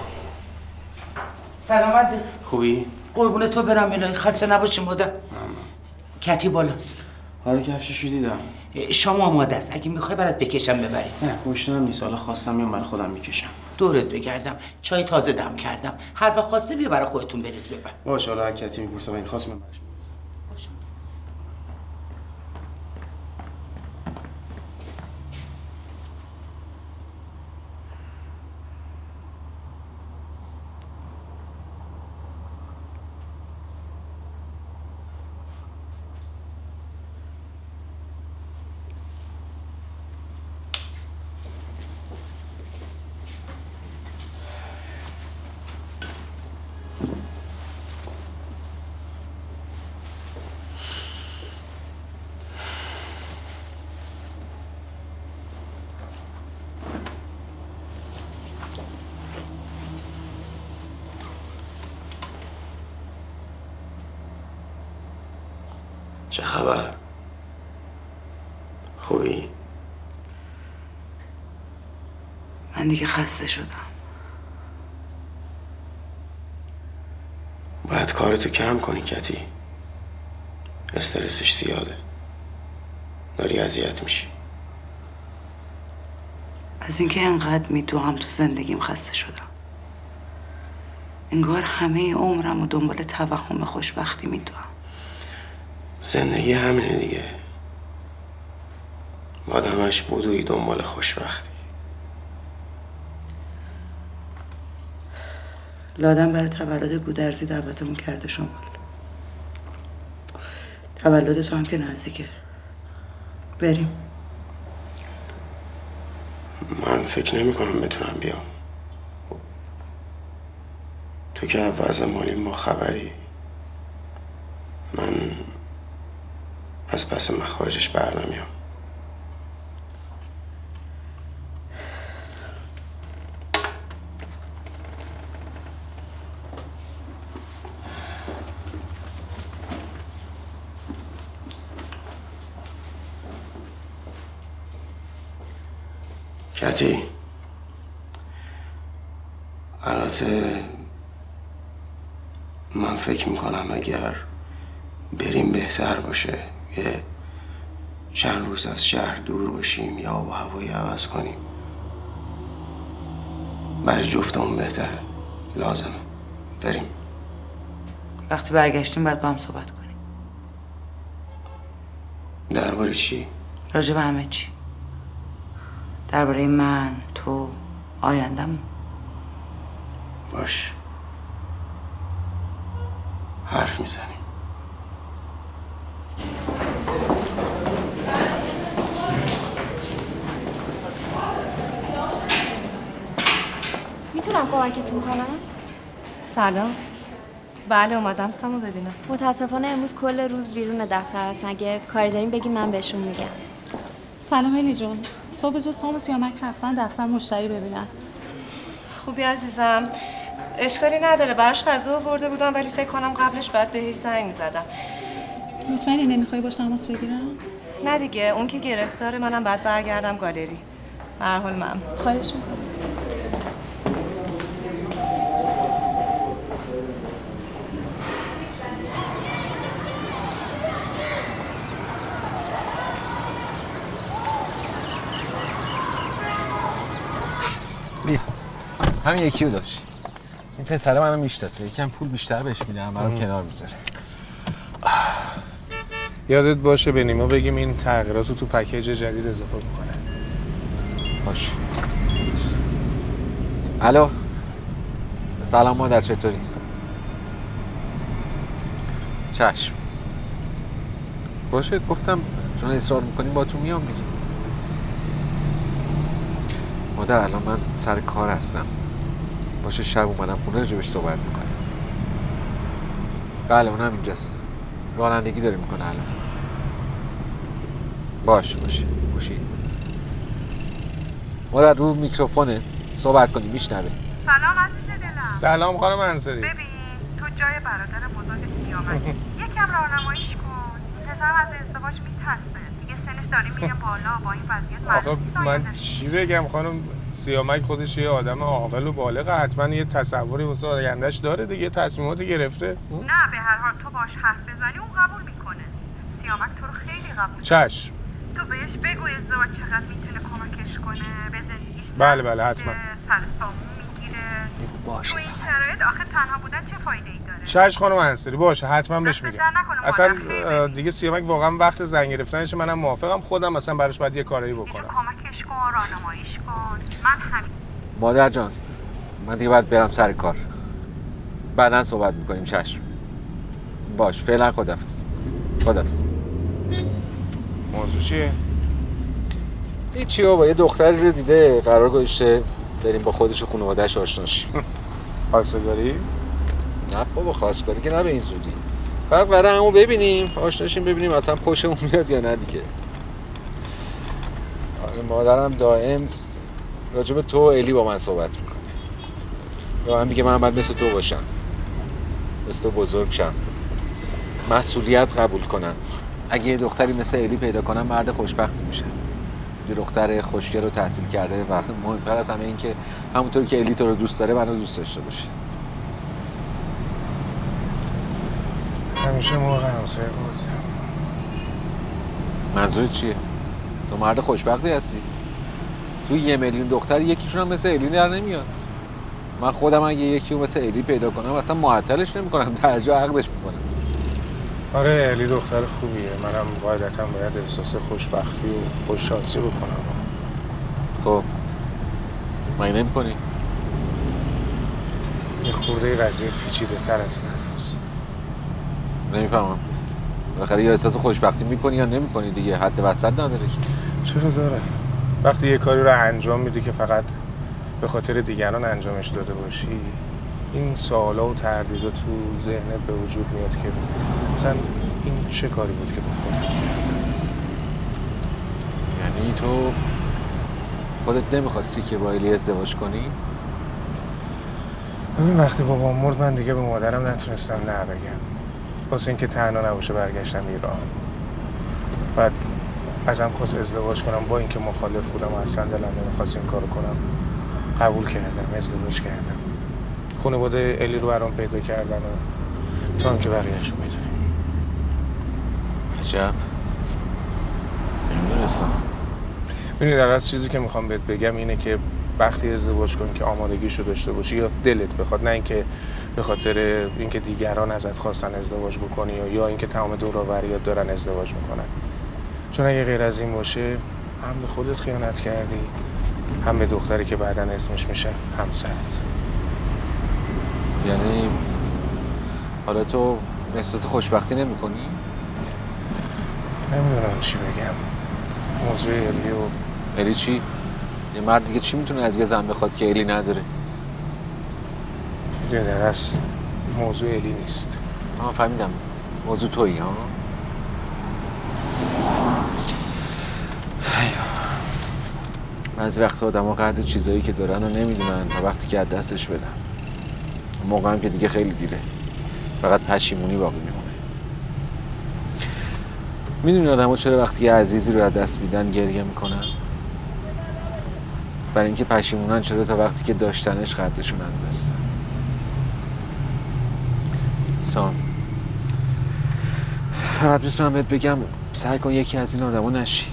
سلام عزیز خوبی؟ قربون تو برم الهی خسته نباشی مادر کتی بالاست. حالا کفششو دیدم. شام آماده است. اگه می‌خوای برات بکشم ببری نه گشنم نیست. حالا خواستم میام برای خودم می‌کشم. دورت بگردم. چای تازه دم کردم. هر وقت خواسته بیا برای خودتون بریز ببر. باشه حالا کتی می‌پرسم این خواست من براش می‌ریزم. چه خبر؟ خوبی؟ من دیگه خسته شدم. باید کارتو کم کنی کتی. استرسش زیاده. داری اذیت میشی. از اینکه انقدر میدوام تو زندگیم خسته شدم. انگار همه عمرم و دنبال توهم خوشبختی میدوام زندگی همینه دیگه. باید همش بدوی دنبال خوشبختی. لادم برای تولد گودرزی دعوتمون کرده شمال. تولد تو هم که نزدیکه. بریم. من فکر نمی کنم بتونم بیام. تو که وضع مالی ما خبری. من از پس مخارجش بر کتی. البته من فکر می‌کنم اگر بریم بهتر باشه یه چند روز از شهر دور باشیم یا و هوایی عوض کنیم. برای جفتمون بهتره. لازمه. بریم. وقتی برگشتیم باید با هم صحبت کنیم. درباره چی؟ راجع به همه چی. درباره من تو آیندم باش. حرف می‌زنیم. می‌تونم کمکتون کنم؟ سلام. بله اومدم سامو ببینم. متاسفانه امروز کل روز بیرون دفتر هستن اگه کاری دارین بگی من بهشون میگم. سلام الی جون. صبح زود سام و سیامک رفتن دفتر مشتری ببینن. خوبی عزیزم. اشکالی نداره. براش غذا آورده بودم ولی فکر کنم قبلش باید بهش زنگ می‌زدم. مطمئنی نمی‌خوای باش تماس بگیرم؟ نه دیگه. اون که گرفتاره منم بعد برگردم گالری. به حال من خواهش می‌کنم. همین یکی رو داشت. این پسر منو می‌شناسه. یکم پول بیشتر بهش میدم برام کنار می‌ذاره. یادت باشه به نیما بگیم این تغییرات رو تو پکیج جدید اضافه بکنه. باش. الو. سلام مادر چطوری؟ چشم. باشه گفتم چون اصرار می‌کنیم با تو میام دیگه. مادر الان من سر کار هستم. باشه شب اومدم خونه راجبش صحبت می‌کنیم بله اونم اینجاست. رانندگی داره می‌کنه الان. باش باشه. گوشی. مادر رو میکروفونه. صحبت کنیم میشنوه. سلام عزیز دلم. سلام خانم انصاری. ببین تو جای برادر بزرگ سیامک یکم راهنماییش کن. پسر از ازدواج میترسه. دیگه سنش داره میره بالا. با این وضعیت آخه من چی بگم خانم؟ سیامک خودش یه آدم عاقل و بالغه حتما یه تصوری واسه آیندهش داره دیگه تصمیماتی گرفته. نه به هر حال تو باش حرف بزنی اون قبول می‌کنه. سیامک تو رو خیلی قبول چشم. تو بهش بگو ازدواج چقدر می‌تونه کمکش کنه به زندگیش بله بله حتما. سر سامون می‌گیره. باشه تو این شرایط آخه تنها بودن چه فایده چشم خانم انصاری باشه حتما بهش میگم. اصلا دیگه سیامک واقعا وقت زنگ گرفتنش منم موافقم خودم مثلا براش باید یه کارایی بکنم. کمکش کن راهنماییش کن. من همین مادر جان من دیگه باید برم سر کار. بعدا صحبت می‌کنیم چشم. باش فعلا خدافز خدافز موضوع چیه؟ هیچی بابا یه دختری رو دیده قرار گذاشته بریم با خودش و خانواده‌اش آشنا شیم. خواستگاری؟ نه بابا خواستگاری که نه به این زودی. فقط قرار همو ببینیم آشناشیم ببینیم اصلا خوشمون میاد یا نه دیگه. آره مادرم دائم راجب تو و الی با من صحبت می‌کنه. به من میگه من باید مثل تو باشم. مثل تو بزرگ شم. مسئولیت قبول کنم. اگه یه دختری مثل الی پیدا کنم مرد خوشبختی میشه. یه دختر خوشگل رو تحصیل کرده و مهمتر از همه این که همونطور که الی تو رو دوست داره منو دوست داشته باشه. همیشه موقع همسایه بازی. منظور چیه؟ تو مرد خوشبختی هستی؟ تو یه میلیون دختر یکیشون هم مثل الی در نمیاد. من خودم اگه یکی مثل الی پیدا کنم اصلا معطلش نمی‌کنم در جا عقدش می‌کنم. آره الی دختر خوبیه. منم قاعدتا باید احساس خوشبختی و خوششانسی بکنم. خب. مگه نمی کنی؟ یه خورده قضیه پیچیده تر از این حرفاست نمی‌فهمم. بالاخره یا احساس خوشبختی می‌کنی یا نمی‌کنی دیگه؟ حد وسط نداره. چرا داره؟ وقتی یه کاری رو انجام میدی که فقط به خاطر دیگران انجامش داده باشی این سوالا و تردیدات تو ذهنت به وجود میاد که مثلا این چه کاری بود که بکنم یعنی تو خودت نمی‌خواستی که با الی ازدواج کنی؟ ببین وقتی بابام مرد من دیگه به مادرم نتونستم نه بگم. واسه اینکه تنها نباشه برگشتم ایران. بعد ازم خواست ازدواج کنم. با اینکه مخالف بودم و اصلا دلم نمی‌خواست این کارو کنم قبول کردم ازدواج کردم. خانواده الی رو برام پیدا کردن و تو هم که بقیهش رو می‌دونی. عجب. نمی‌دونستم ببینید در از چیزی که می‌خوام بهت بگم اینه که وقتی ازدواج کنی که آمادگیشو داشته باشی یا دلت بخواد نه اینکه به خاطر اینکه دیگران ازت خواستن ازدواج بکنی یا یا اینکه تمام دور و بریات دارن ازدواج می‌کنن چون اگه غیر از این باشه هم به خودت خیانت کردی هم به دختری که بعدا اسمش میشه همسرت یعنی حالا تو احساس خوشبختی نمی کنی؟ نمی‌دونم چی بگم موضوع الی و الی چی؟ یه مرد دیگه چی می‌تونه از یه زن بخواد که الی نداره؟ چیزی در اصل موضوع الی نیست. آها فهمیدم. موضوع تویی ها بعضی وقتا آدم ها قدر چیزایی که دارن رو نمی‌دونن و وقتی که از دستش بدن. موقع هم که دیگه خیلی دیره. فقط پشیمونی باقی میمونه. می‌دونی آدم چرا وقتی یه عزیزی رو از دست میدن گریه می‌کنن؟ برای اینکه پشیمونن چرا تا وقتی که داشتنش قدرشون ندونستن سام فقط می‌تونم بهت بگم سعی کن یکی از این آدما نشی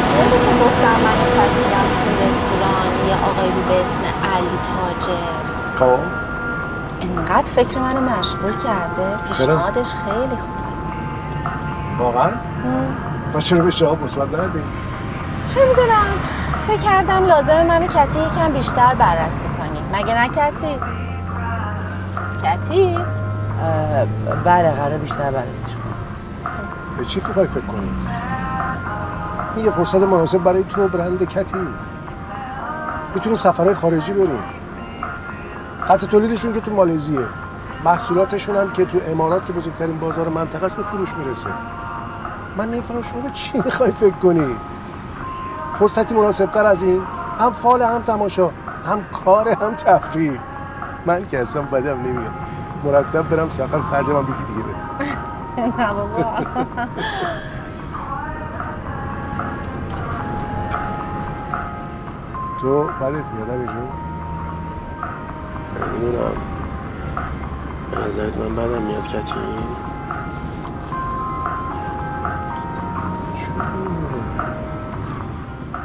راجعه به تو گفتم من و کتی رفتیم رستوران یه آقایی بود به اسم علی تاجر خب انقدر فکر منو مشغول کرده. پیشنهادش خیلی خوب. واقعا؟ پس چرا به جواب مثبت ندی؟ چه می‌دونم. فکر کردم لازم منو کتی یکم بیشتر بررسی کنیم مگه نه کتی؟ کتی؟ بله قرار بیشتر بررسیش کنم. به چی فکر فکر کنی؟ این یه فرصت مناسب برای تو و برند کتی. می‌تونی سفرهای خارجی بریم خط تولیدشون که تو مالزیه. محصولاتشون هم که تو امارات که بزرگترین بازار منطقه است به فروش می‌رسه. من نمی‌فهمم شما به چی می‌خوای فکر کنی؟ فرصتی مناسب تر از این. هم فال هم تماشا هم کار هم تفریح. من که اصلا بدم نمیاد. مرتب برم سفر ترجمه بگی دیگه بده نه بابا. تو بدت میاد همین جون؟ نمی‌دونم نظرت من بدم میاد کتی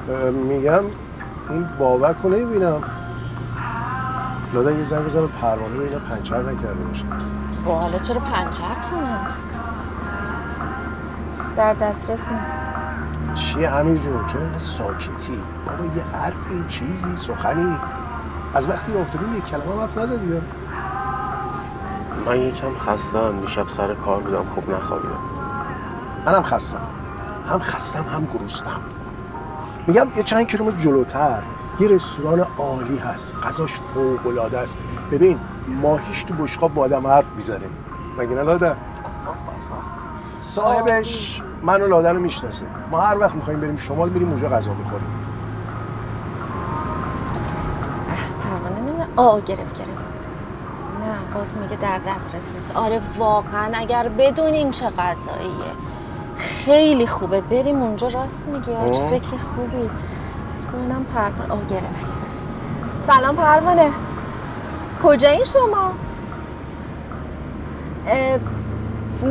اه، میگم این بابک رو نمی‌بینم. لادن یه زنگ بزن به پروانه ببینم پنچر نکرده باشه. و حالا چرا پنچر کنم در دسترس نیست. چیه امیر جون؟ چرا ساکتی؟ بابا یه حرفی چیزی سخنی. از وقتی افتادیم یک کلمه هم حرف نزدی یا؟ من یکم خستم دیشب سر کار بودم خوب نخوابیدم. منم خستم. هم خستم هم گرسنم میگم یه چند کیلومتر جلوتر یه رستوران عالی هست. غذاش فوق العاده است. ببین ماهیش تو بشقاب با آدم حرف می‌زنه مگه نه لاده صاحبش من و لاده رو می‌شناسه. ما هر وقت می‌خوایم بریم شمال میریم اونجا غذا می‌خوریم. پروانه نمی‌دونم. آه گرفت. باز میگه در دسترس نیست. آره واقعا اگر بدونین چه غذاییه. خیلی خوبه. بریم اونجا راست میگی چه. فکر خوبی. ببینم پروانه آه گرفت سلام پروانه. کجایی شما؟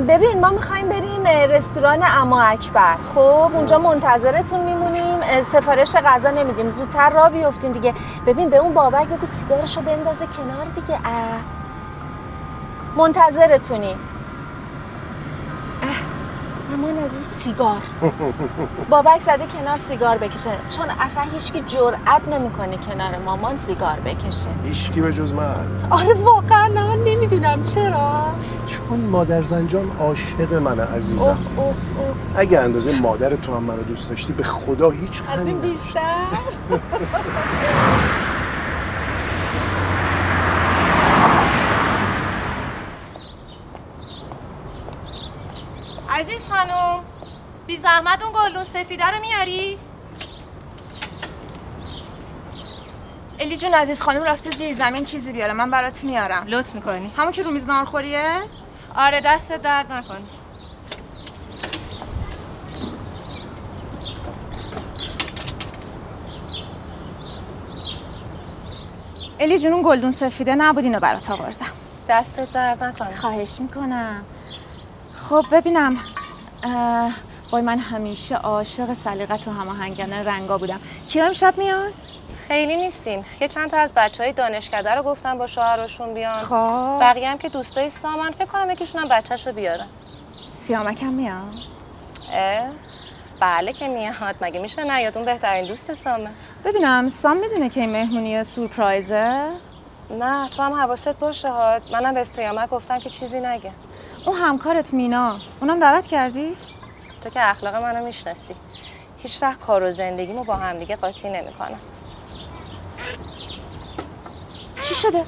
ببین ما می‌خوایم بریم رستوران اما اکبر. خب اونجا منتظرتون میمونیم. سفارش غذا نمیدیم. زودتر را بیفتین دیگه. ببین به اون بابک بگو سیگارشو بندازه کنار دیگه. اه. منتظرتونیم امان از این سیگار. بابک زده کنار سیگار بکشه. چون اصلا هیچکی جرئت نمی‌کنه کنار مامان سیگار بکشه. هیچکی به جز من. آره واقعا نه من نمی‌دونم. چرا؟ چون مادر زنجان عاشق منه عزیزم. اوه اوه اوه. اگه اندازه مادر تو هم منو دوست داشتی به خدا هیچ از این. بیشتر؟ بی زحمت اون گلدون سفیده رو میاری؟ الی جون عزیز خانم رفته زیر زمین چیزی بیاره من برات میارم لطف می‌کنی همون که رومیز نارخوریه؟ آره دست درد نکن الی جون اون گلدون سفیده نبود اینو برات آوردم دستت درد نکن. خواهش می‌کنم خب ببینم وای من همیشه عاشق سلیقت و هماهنگی رنگا بودم. کیا امشب میاد؟ خیلی نیستیم. یه چند تا از بچه های دانشکده رو گفتن با شوهرشون بیان. خب. بقیه هم که دوستای سامن فکر کنم یکیشون هم بچه‌شو بیارن سیامکم میاد؟ اه؟ بله که میاد. مگه میشه نه یادون بهترین دوست سامه؟ ببینم سام می‌دونه که این مهمونی سورپرایزه؟ نه تو هم حواست باشه ها منم به سیامک گفتم که چیزی نگه. اون همکارت مینا. اونم دعوت کردی؟ تو که اخلاق منو می‌شناسی. هیچ وقت کار و زندگیمو با همدیگه قاطی نمی‌کنم. چی شده؟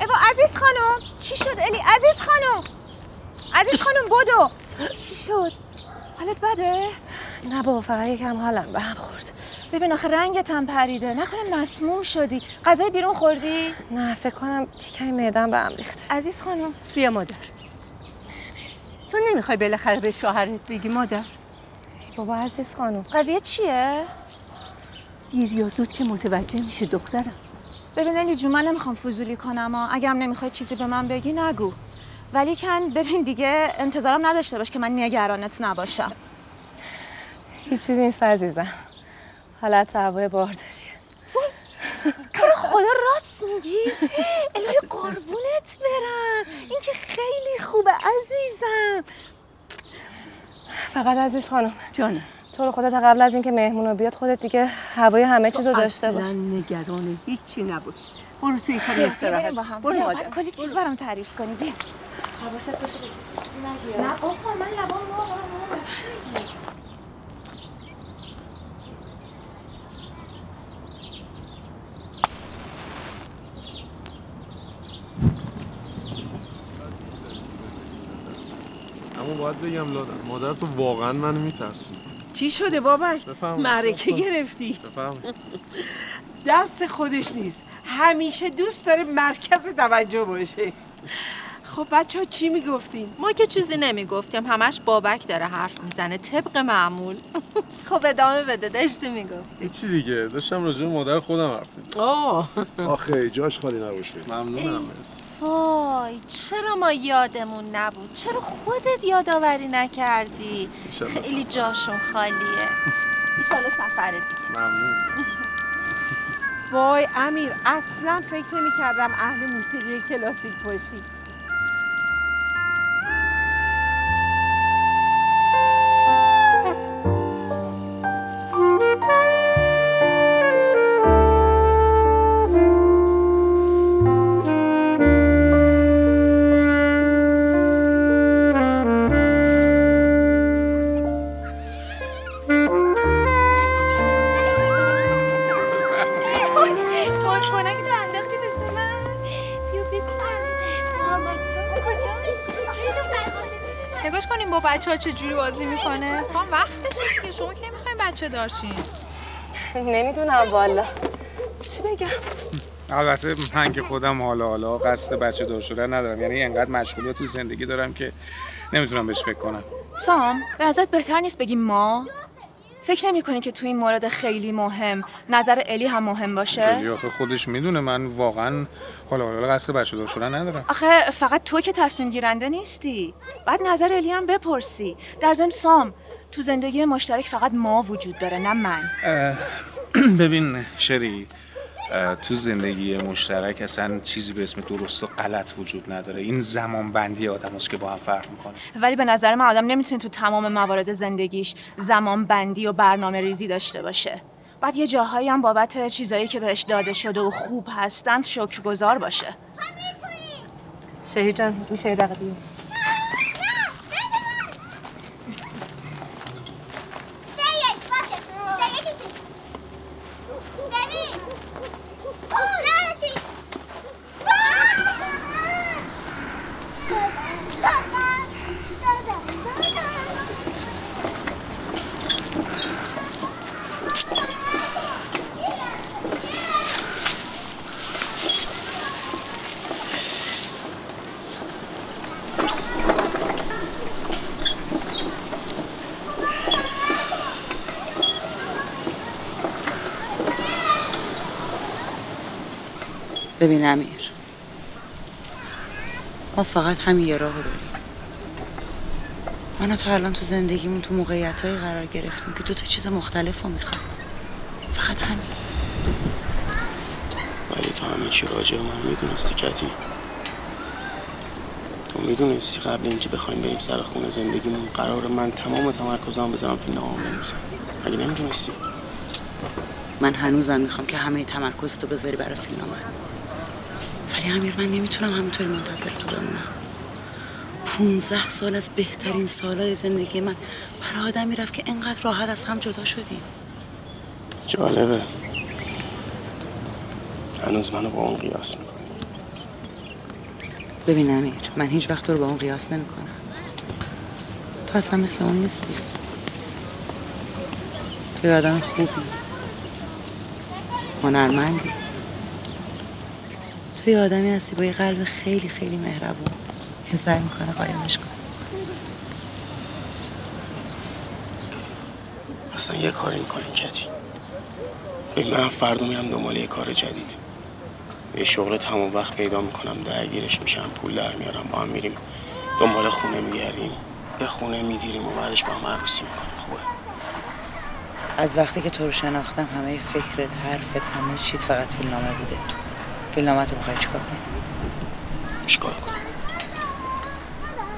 ایوا عزیز خانم چی شد الی؟ عزیز خانم عزیز خانم بدو. چی شد؟ حالت بده؟ نه بابا فقط یکم حالم به هم خورد. ببین آخه رنگت هم پریده. نکنه مسموم شدی. غذای بیرون خوردی؟ نه فکر کنم تیکه معدم به هم ریخته. عزیز خانم بیا مادر. تو نمی‌خوای بالاخره به شوهرت بگی مادر؟ بابا عزیز خانم قضیه چیه؟ دیر یا زود که متوجه میشه دخترم. ببین الی جون من نمی‌خوام فضولی کنم ها. اگرم نمی‌خوای چیزی به من بگی نگو. ولی کن ببین دیگه انتظارم نداشته باش که من نگرانت نباشم. هیچ چیزی نیست عزیزم. حالت هوای بارداریه برو خدا راست میگی؟ الهی قربونت برم. این که خیلی خوبه عزیزم. فقط عزیز خانم. جانم تو رو خودت قبل از اینکه مهمون رو بیاد خودت دیگه هوای همه چیزو تو داشته باش. اصلا نگران هیچی نباش. برو توی کاری استراحت برو باید کلی چیز برام تعریف کنی. بیا. حواست باشه به کسی چیزی نگی نه بابا من لبام مو چی میگی؟ اما باید بگم لادم مادر تو واقعا منو میترسی چی شده بابک. معرکه. گرفتی. دست خودش نیست همیشه دوست داره مرکز توجه باشه خب بچه ها چی می‌گفتین؟ ما که چیزی نمی‌گفتیم همش بابک داره حرف می‌زنه طبق معمول. خب ادامه بده داشتی می‌گفت چی دیگه؟ داشتم راجع به مادر خودم حرف می‌زدم. آه. آخه جاش خالی نباشه. ممنونم مرسی. وای چرا ما یادمون نبود؟ چرا خودت یادآوری نکردی. خیلی جاشون خالیه. ایشالا سفر دیگه. ممنون. وای امیر اصلا فکر نمی کردم اهل موسیقی کلاسیک باشی. بچه ها چجوری بازی می‌کنه؟ سام وقتشه دیگه. شما کی می‌خواین بچه دارشین نمی‌دونم والا. چی بگم؟ البته من که خودم حالا حالا قصد بچه دار شدن ندارم. یعنی انقدر مشغولیت تو زندگی دارم که نمی‌تونم بهش فکر کنم. سام به نظرت بهتر نیست بگیم ما؟ فکر نمی کنی که تو این مورد خیلی مهم نظر الی هم مهم باشه؟ آخه خودش می‌دونه من واقعا حالا حالا قصد بچه دار شدن ندارم. آخه فقط تو که تصمیم گیرنده نیستی. بعد نظر الی هم بپرسی. در ضمن سام تو زندگی مشترک فقط ما وجود داره نه من. ببین شری تو زندگی مشترک اصلا چیزی به اسم درست و غلط وجود نداره. این زمان بندی آدم است که با هم فرق می‌کنه. ولی به نظر من آدم نمی‌تونه تو تمام موارد زندگیش زمان بندی و برنامه ریزی داشته باشه. بعد یه جاهایی هم بابت چیزایی که بهش داده شده و خوب هستند شکرگزار باشه. شهید جان میشه یه دقیقه امیر ما فقط همین یه راهو داریم. من تو الان تو زندگیمون تو موقعیت قرار گرفتیم که دو تا چیز مختلف رو می‌خوام فقط همین. ولی تو همه چی راجع به من می‌دونستی کتی. تو می‌دونستی قبل اینکه بخوایم بریم سر خونه زندگیمون قرار من تمام تمرکزم بذارم فیلم نام بنویسم. مگه نمی‌دونستی؟ من هنوزم می‌خوام که همه تمرکزتو بذاری برای فیلم آمد ولی امیر من نمی‌تونم همینطوری منتظر تو بمونم. 15 سال از بهترین سالهای زندگی من برای آدمی رفت که انقدر راحت از هم جدا شدیم. جالبه. هنوز منو با اون قیاس می‌کنی. ببین امیر من هیچ وقت تو رو با اون قیاس نمی‌کنم. تو اصلا مثل اون نیستی. تو آدم خوبی. هنرمندی. تو یه آدمی هستی با یه قلب خیلی خیلی مهربون که سعی می‌کنه قایمش کنه. اصلا یه کاری می‌کنیم کتی. ببین من فردا میرم دنبال یه کار جدید. یه شغل تمام وقت پیدا می‌کنم درگیرش میشم پول در میارم با هم میریم دنبال خونه میگردیم. یه خونه می‌گیریم و بعدش با هم عروسی می‌کنیم. خوبه؟ از وقتی که تو رو شناختم همه فکرت حرفت همه چیت فقط فیلمنامه بوده. فیلمنامه تو می‌خوای چیکار کنی چیکار کنم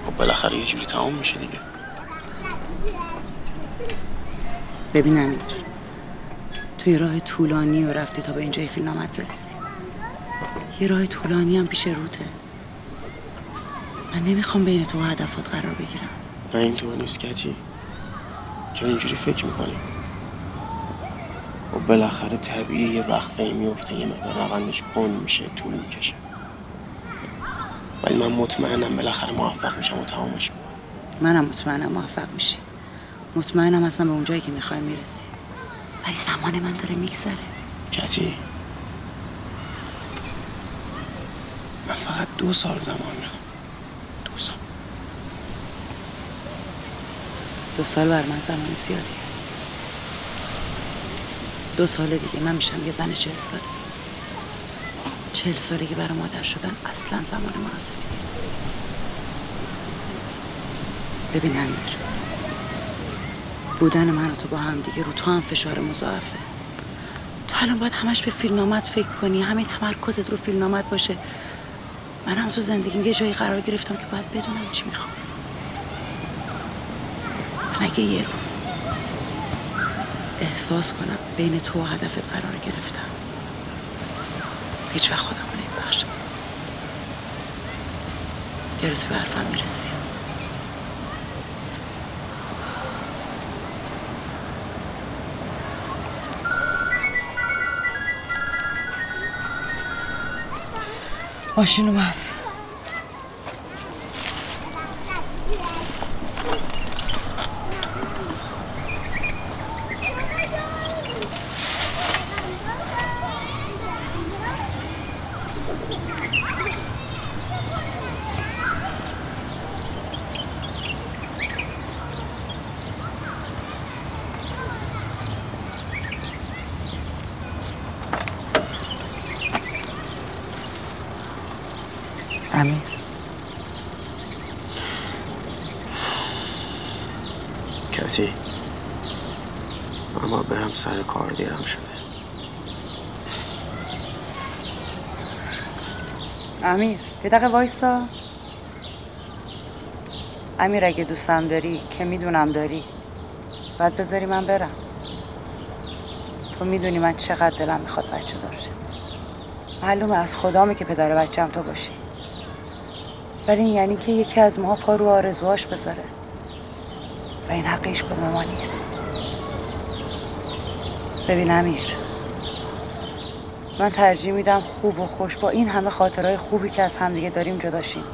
خب بالاخره یه جوری تمام میشه دیگه ببین امیر تو یه راه طولانی و رفتی تا به اینجای فیلمنامت برسی یه راه طولانی هم پیش روته من نمی‌خوام بین تو و هدفات قرار بگیرم نه اینطور نیست کتی چرا اینجوری فکر می‌کنی خب بالاخره طبیعی یه وقفه میفته یه مقدار روندش کن میشه طول می‌کشه. ولی من مطمئنم بالاخره موفق میشم و تمامش می‌کنم. منم مطمئنم موفق میشی. مطمئنم اصلا به اونجایی که می‌خوای می‌رسی. ولی زمان من داره میگذره. کتی من فقط دو سال زمان می‌خوام. دو سال. دو سال بر من زمان زیادیه. دو سال دیگه من میشم یه زن چهل ساله. چهل سالگی برای مادر شدن اصلا زمان مناسبی نیست. ببین امیر بودن من و تو با هم دیگه رو تو هم فشار مضاعفه. تو الان باید همش به فیلمنامت فکر کنی همه تمرکزت رو فیلمنامت باشه. من هم تو زندگیم یه جایی قرار گرفتم که باید بدونم چی می‌خوام. من اگه یه روز احساس کنم بین تو و هدفت قرار گرفتم. هیچ وقت خودم رو نمیبخشم. یه روز به حرفم می‌رسی. ماشین اومد امیر کتی اما برم سر کار دیرم شده امیر دقیقه وایسا. امیر اگه دوستم داری که می‌دونم داری. باید بذاری من برم. تو می‌دونی من چقدر دلم می‌خواد بچه دارشه معلومه از خدامه که پدر بچم تو باشی. ولی این یعنی که یکی از ما پا رو آرزوهاش بذاره. و این حق هیچ کدوم ما نیست. ببین امیر من ترجیح میدم خوب و خوش با این همه خاطرهای خوبی که از همدیگه داریم جداشیم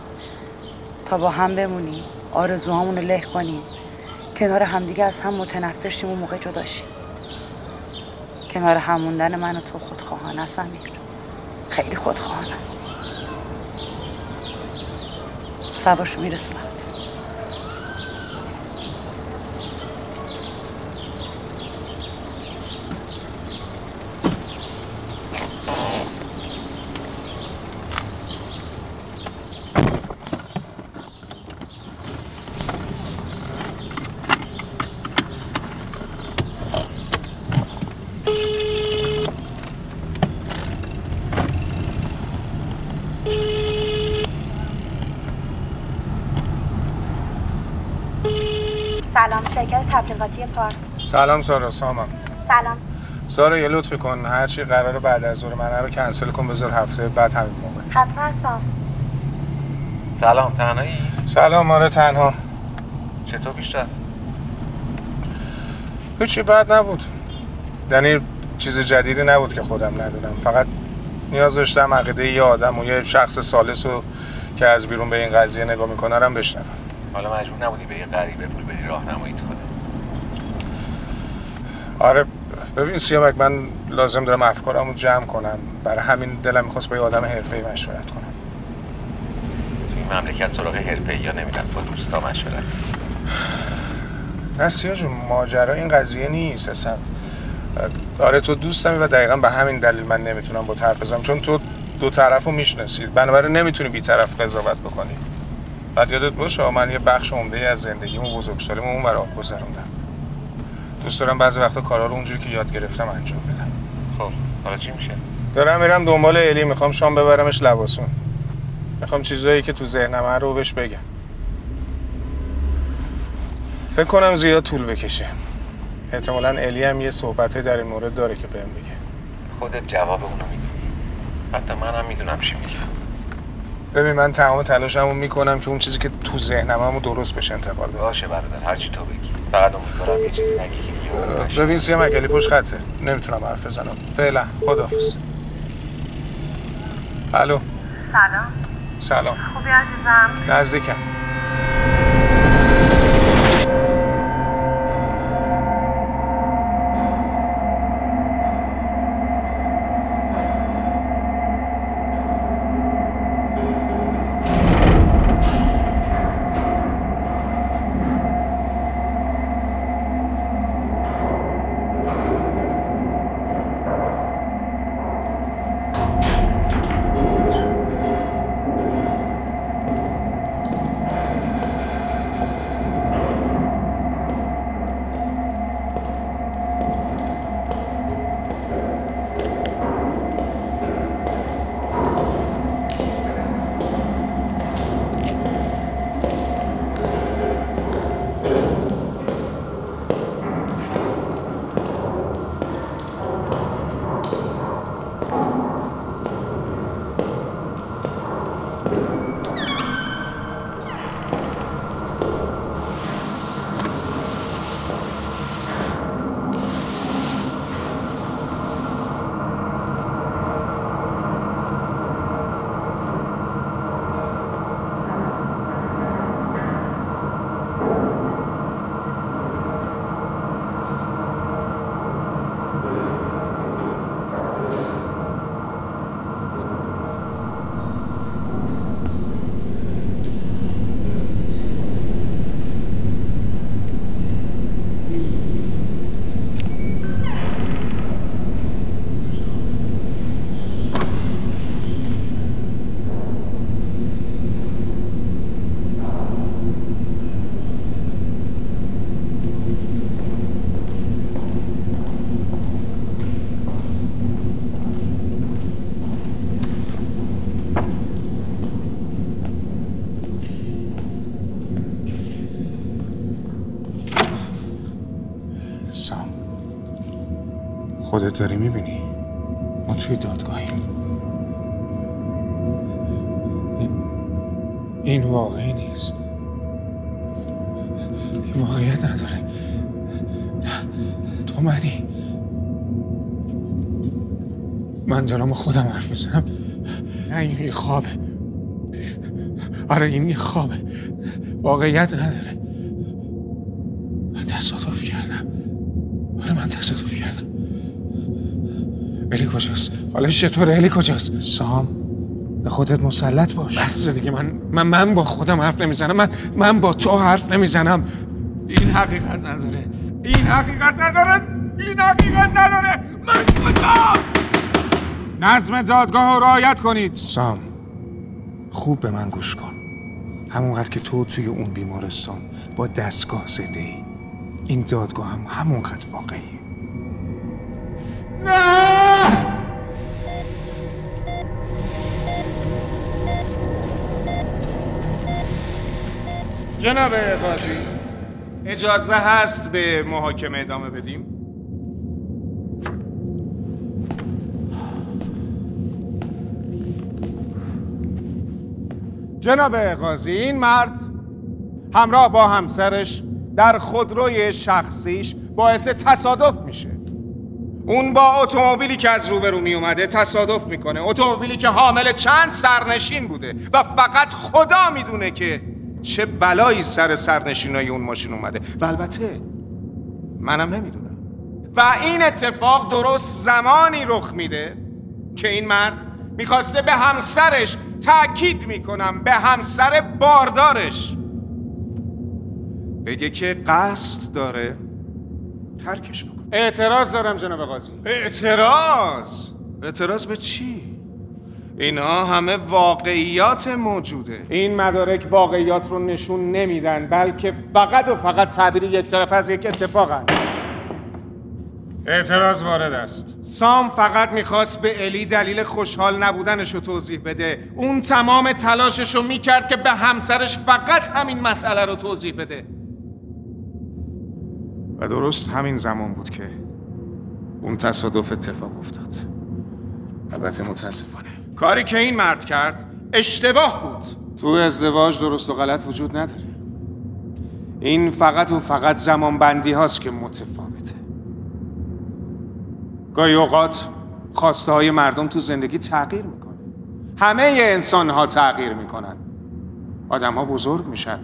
تا با هم بمونیم آرزوهامون رو له کنیم. کنار همدیگه از هم متنفر شیم و موقع جداشیم کنار هم موندن من و تو خودخواهانه است امیر. خیلی خودخواهانه است. سوارشو میرسونم سلام شرکت تبلیغاتی سلام سارا سامم. سلام. سارا یه لطفی کن. هرچی قراره بعد از ظهر من رو کنسل کن بذار هفته بعد همین موقع. حتما هستم سلام تنهایی؟ سلام آره تنها. چطور بیشتر؟ هیچی بد نبود. یعنی چیز جدیدی نبود که خودم ندونم. فقط نیاز داشتم عقیده یه آدم و یه شخص سالس رو که از بیرون به این قضیه نگاه می‌کنه رم بشنوم. حالا مجبور نبودی به یه غریبه پول بدی راهنماییت کنه آره ببین سیامک من لازم دارم افکارمو جمع کنم. برای همین دلم می‌خواست با یه آدم حرفه‌ای مشورت کنم. تو این مملکت سراغ حرفه یا نمیرن با دوستا مشورت. نه سیا جون ماجرا این قضیه نیست اصلا. آره تو دوستمی و دقیقا به همین دلیل من نمی‌تونم با حرف بزنم چون تو دو طرف رو می‌شناسید. بنابراین نمی‌تونی بی طرف قضاوت بکنی. بعد یادت باشه من یه بخش عمده از زندگیمو بزرگسالیمو اون برای آب گذروندم. دوست دارم بعضی وقتا کارا رو اونجوری که یاد گرفتم انجام بدم. خب حالا چی میشه؟ دارم میرم دنبال الی می‌خوام شام ببرمش لباسون. می‌خوام چیزایی که تو ذهنم رو بهش بگم. فکر کنم زیاد طول بکشه. احتمالا الی هم یه صحبتایی در این مورد داره که بهم بگه خودت جواب اونو می‌دونی حتی منم می‌دونم چی میگم ببین من تمام تلاشمو می‌کنم که اون چیزی که تو ذهنمو درست بشه انتقال بدم. باشه برادر هرچی تو بگی. فقط امیدوارم یه چیزی نگی. ببین سیام اکلی پشت خطه. نمی‌تونم حرف بزنم. فعلا خداحافظ. الو. سلام. سلام. خوبی عزیزم؟ نزدیکم. خودت داری می‌بینی؟ ما توی دادگاهیم. این- واقعی نیست. این واقعیت نداره. تو منی من دارم خودم حرف می‌زنم. نه این یه خوابه. آره این یه خوابه. واقعیت نداره. من تصادف کردم. آره من تصادف کردم. الی کجاست؟ حالا چطوره الی کجاست؟ سام به خودت مسلط باش. بس دیگه من من من با خودم حرف نمی‌زنم. من من با تو حرف نمی‌زنم. این حقیقت نداره. این حقیقت نداره. این حقیقت نداره. من کجام؟ نظم دادگاه رو رعایت کنید. سام خوب به من گوش کن. همونقدر که تو توی اون بیمارستان با دستگاه زنده ای این دادگاه هم همونقدر واقعی جناب قاضی. اجازه هست به محاکمه ادامه بدیم؟ جناب قاضی این مرد همراه با همسرش در خودروی شخصیش باعث تصادف میشه. اون با اتومبیلی که از روبرو می اومده تصادف می‌کنه. اتومبیلی که حامل چند سرنشین بوده و فقط خدا می‌دونه که چه بلایی سر سرنشینای اون ماشین اومده. و البته منم نمی‌دونم. و این اتفاق درست زمانی رخ میده که این مرد می‌خواسته به همسرش تاکید می‌کنم به همسر باردارش. بگه که قصد داره ترکش بکنه. اعتراض دارم جناب قاضی. اعتراض؟ اعتراض به چی؟ اینها همه واقعیات موجوده. این مدارک واقعیات رو نشون نمیدن بلکه فقط و فقط تعبیر یک طرف از یک اتفاقن. اعتراض وارد است. سام فقط می‌خواست به الی دلیل خوشحال نبودنش رو توضیح بده. اون تمام تلاشش رو می‌کرد که به همسرش فقط همین مسئله رو توضیح بده. و درست همین زمان بود که اون تصادف اتفاق افتاد. البته متاسفانه. کاری که این مرد کرد اشتباه بود. تو ازدواج درست و غلط وجود نداره. این فقط و فقط زمان بندی هاست که متفاوته. گاهی اوقات خواسته های مردم تو زندگی تغییر می‌کنه. همه انسان ها تغییر می‌کنن. آدم ها بزرگ میشن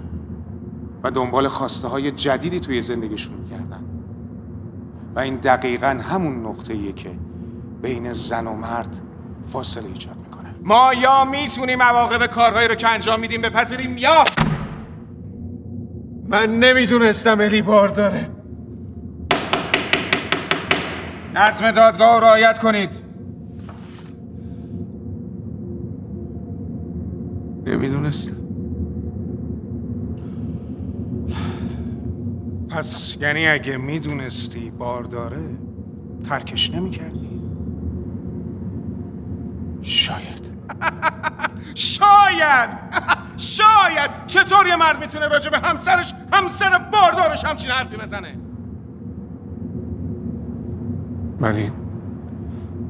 و دنبال خواسته های جدیدی توی زندگیشون میگردن. و این دقیقا همون نقطه ایه که بین زن و مرد فاصله ایجاد می‌کنه. ما یا می‌تونیم عواقب کارهایی رو که انجام میدیم بپذیریم یا من نمی‌دونستم الی بار داره. نظم دادگاه رو رعایت کنید. نمی‌دونستم. پس یعنی اگه می‌دونستی بار داره ترکش نمی‌کردی؟ شاید. شاید. شاید. چطور یه مرد می‌تونه راجع به همسرش همسر باردارش همچین حرفی بزنه؟ من این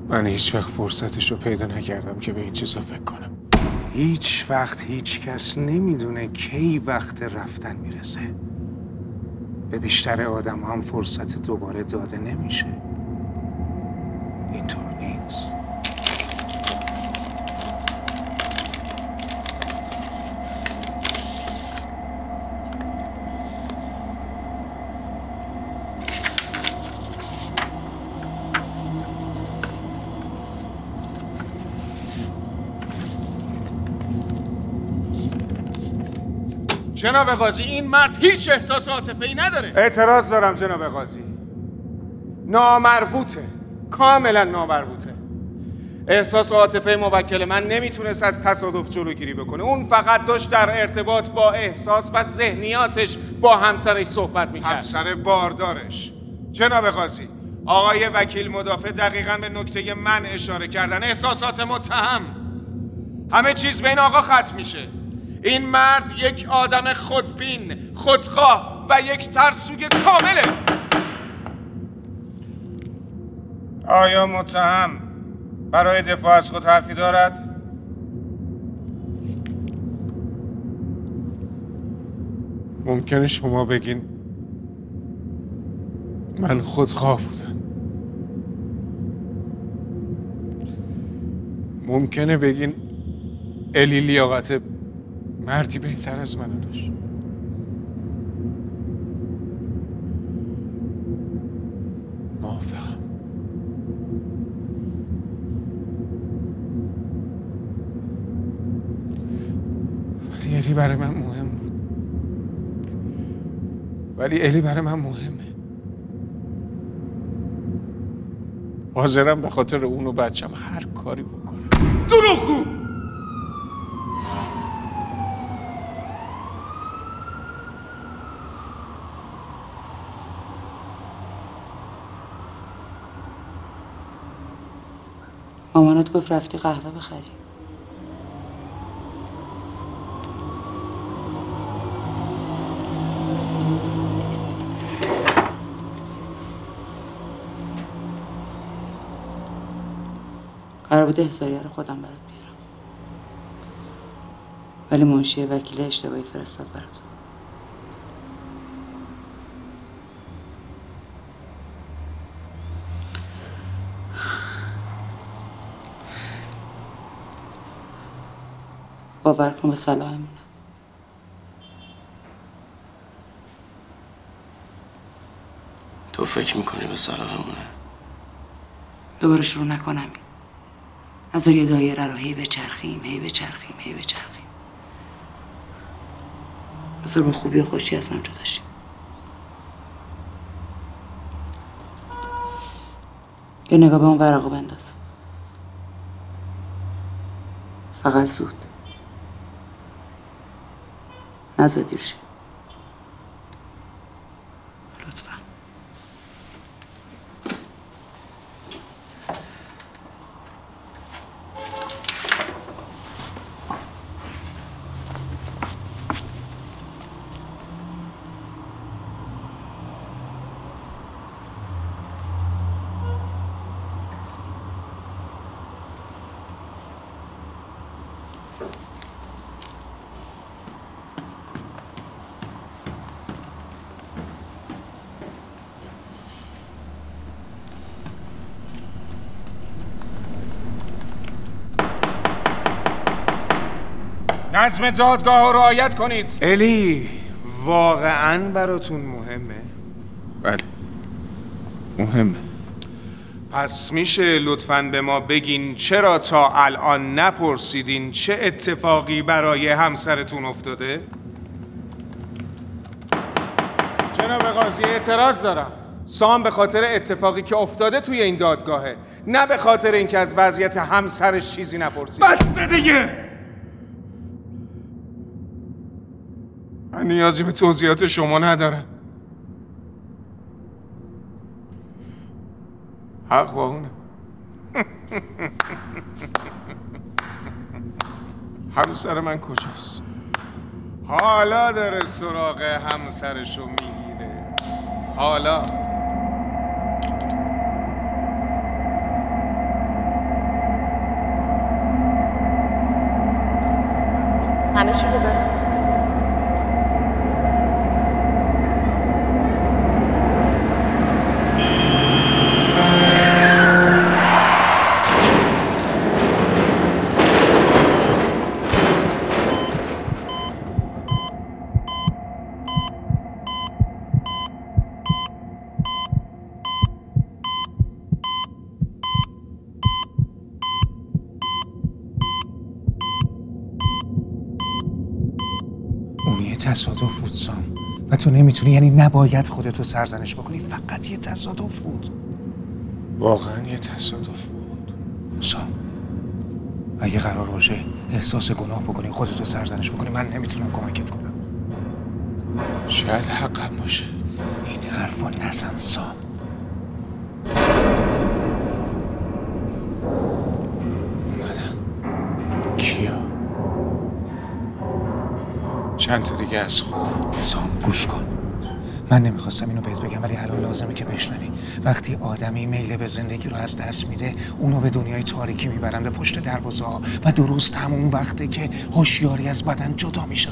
من هیچ وقت فرصتش رو پیدا نکردم که به این چیزا فکر کنم. هیچ وقت هیچ کس نمی‌دونه کی وقت رفتن می‌رسه. به بیشتر آدم هم فرصت دوباره داده نمیشه. اینطور نیست. جناب قاضی این مرد هیچ احساس عاطفه ای نداره. اعتراض دارم جناب قاضی. نامربوطه کاملا نامربوطه. احساس عاطفه موکل من نمی‌تونست از تصادف جلوگیری بکنه. اون فقط داشت در ارتباط با احساس و ذهنیاتش با همسرش صحبت می‌کرد. همسر باردارش. جناب قاضی آقای وکیل مدافع دقیقا به نکته من اشاره کردن. احساسات متهم. همه چیز بین آقا ختم میشه. این مرد یک آدم خودبین خودخواه و یک ترسوی کامله آیا متهم برای دفاع از خود حرفی دارد؟ ممکنه شما بگین من خودخواه بودم ممکنه بگین الی لیاقت مردی بهتر از منو داشت. موافقم. ولی الی برای من مهم بود. ولی الی برای من مهمه. حاضرم به خاطر اون و بچم هر کاری بکنم. دروغگو! مامانت گفت رفتی قهوه بخری. قرار بوده احزاریه رو خودم برات بیارم. ولی منشی وکیل اشتباهی فرستاد براتون باور کن به صلاحمونه تو فکر می‌کنی به صلاحمونه دوباره شروع نکنم. از یه دایره رو هی بچرخیم هی بچرخیم هی بچرخیم. بذار به خوبی و خوشی از هم جداشیم یه نگاه به اون ورقو بنداز. فقط زود. نزد دیر شه لطفا. نظم دادگاه رو رعایت کنید. الی واقعا براتون مهمه. بله. مهمه. پس میشه لطفا به ما بگین چرا تا الان نپرسیدین چه اتفاقی برای همسرتون افتاده؟ جناب قاضی اعتراض دارم. سام به خاطر اتفاقی که افتاده توی این دادگاهه نه به خاطر اینکه از وضعیت همسرش چیزی نپرسید. بس دیگه! من نیازی به توضیحات شما ندارم. حق با اونه. همسر من کجاست؟ حالا داره سراغ همسرشو می‌گیره. حالا همه چی رو برم اون یه تصادف بود سام و تو نمی‌تونی یعنی نباید خودتو سرزنش بکنی فقط یه تصادف بود. واقعا یه تصادف بود. سام اگه قرار باشه احساس گناه بکنی خودتو سرزنش بکنی من نمی‌تونم کمکت کنم. شاید حقم باشه. این حرفا نزن سام کیا؟ چند تا دیگه از خودم. سام گوش کن. من نمی‌خواستم اینو بهت بگم ولی الان لازمه که بشنوی. وقتی آدمی میل به زندگی رو از دست میده اونو به دنیای تاریکی می‌برن به پشت دروازه ها و درست همون وقته که هوشیاری از بدن جدا میشه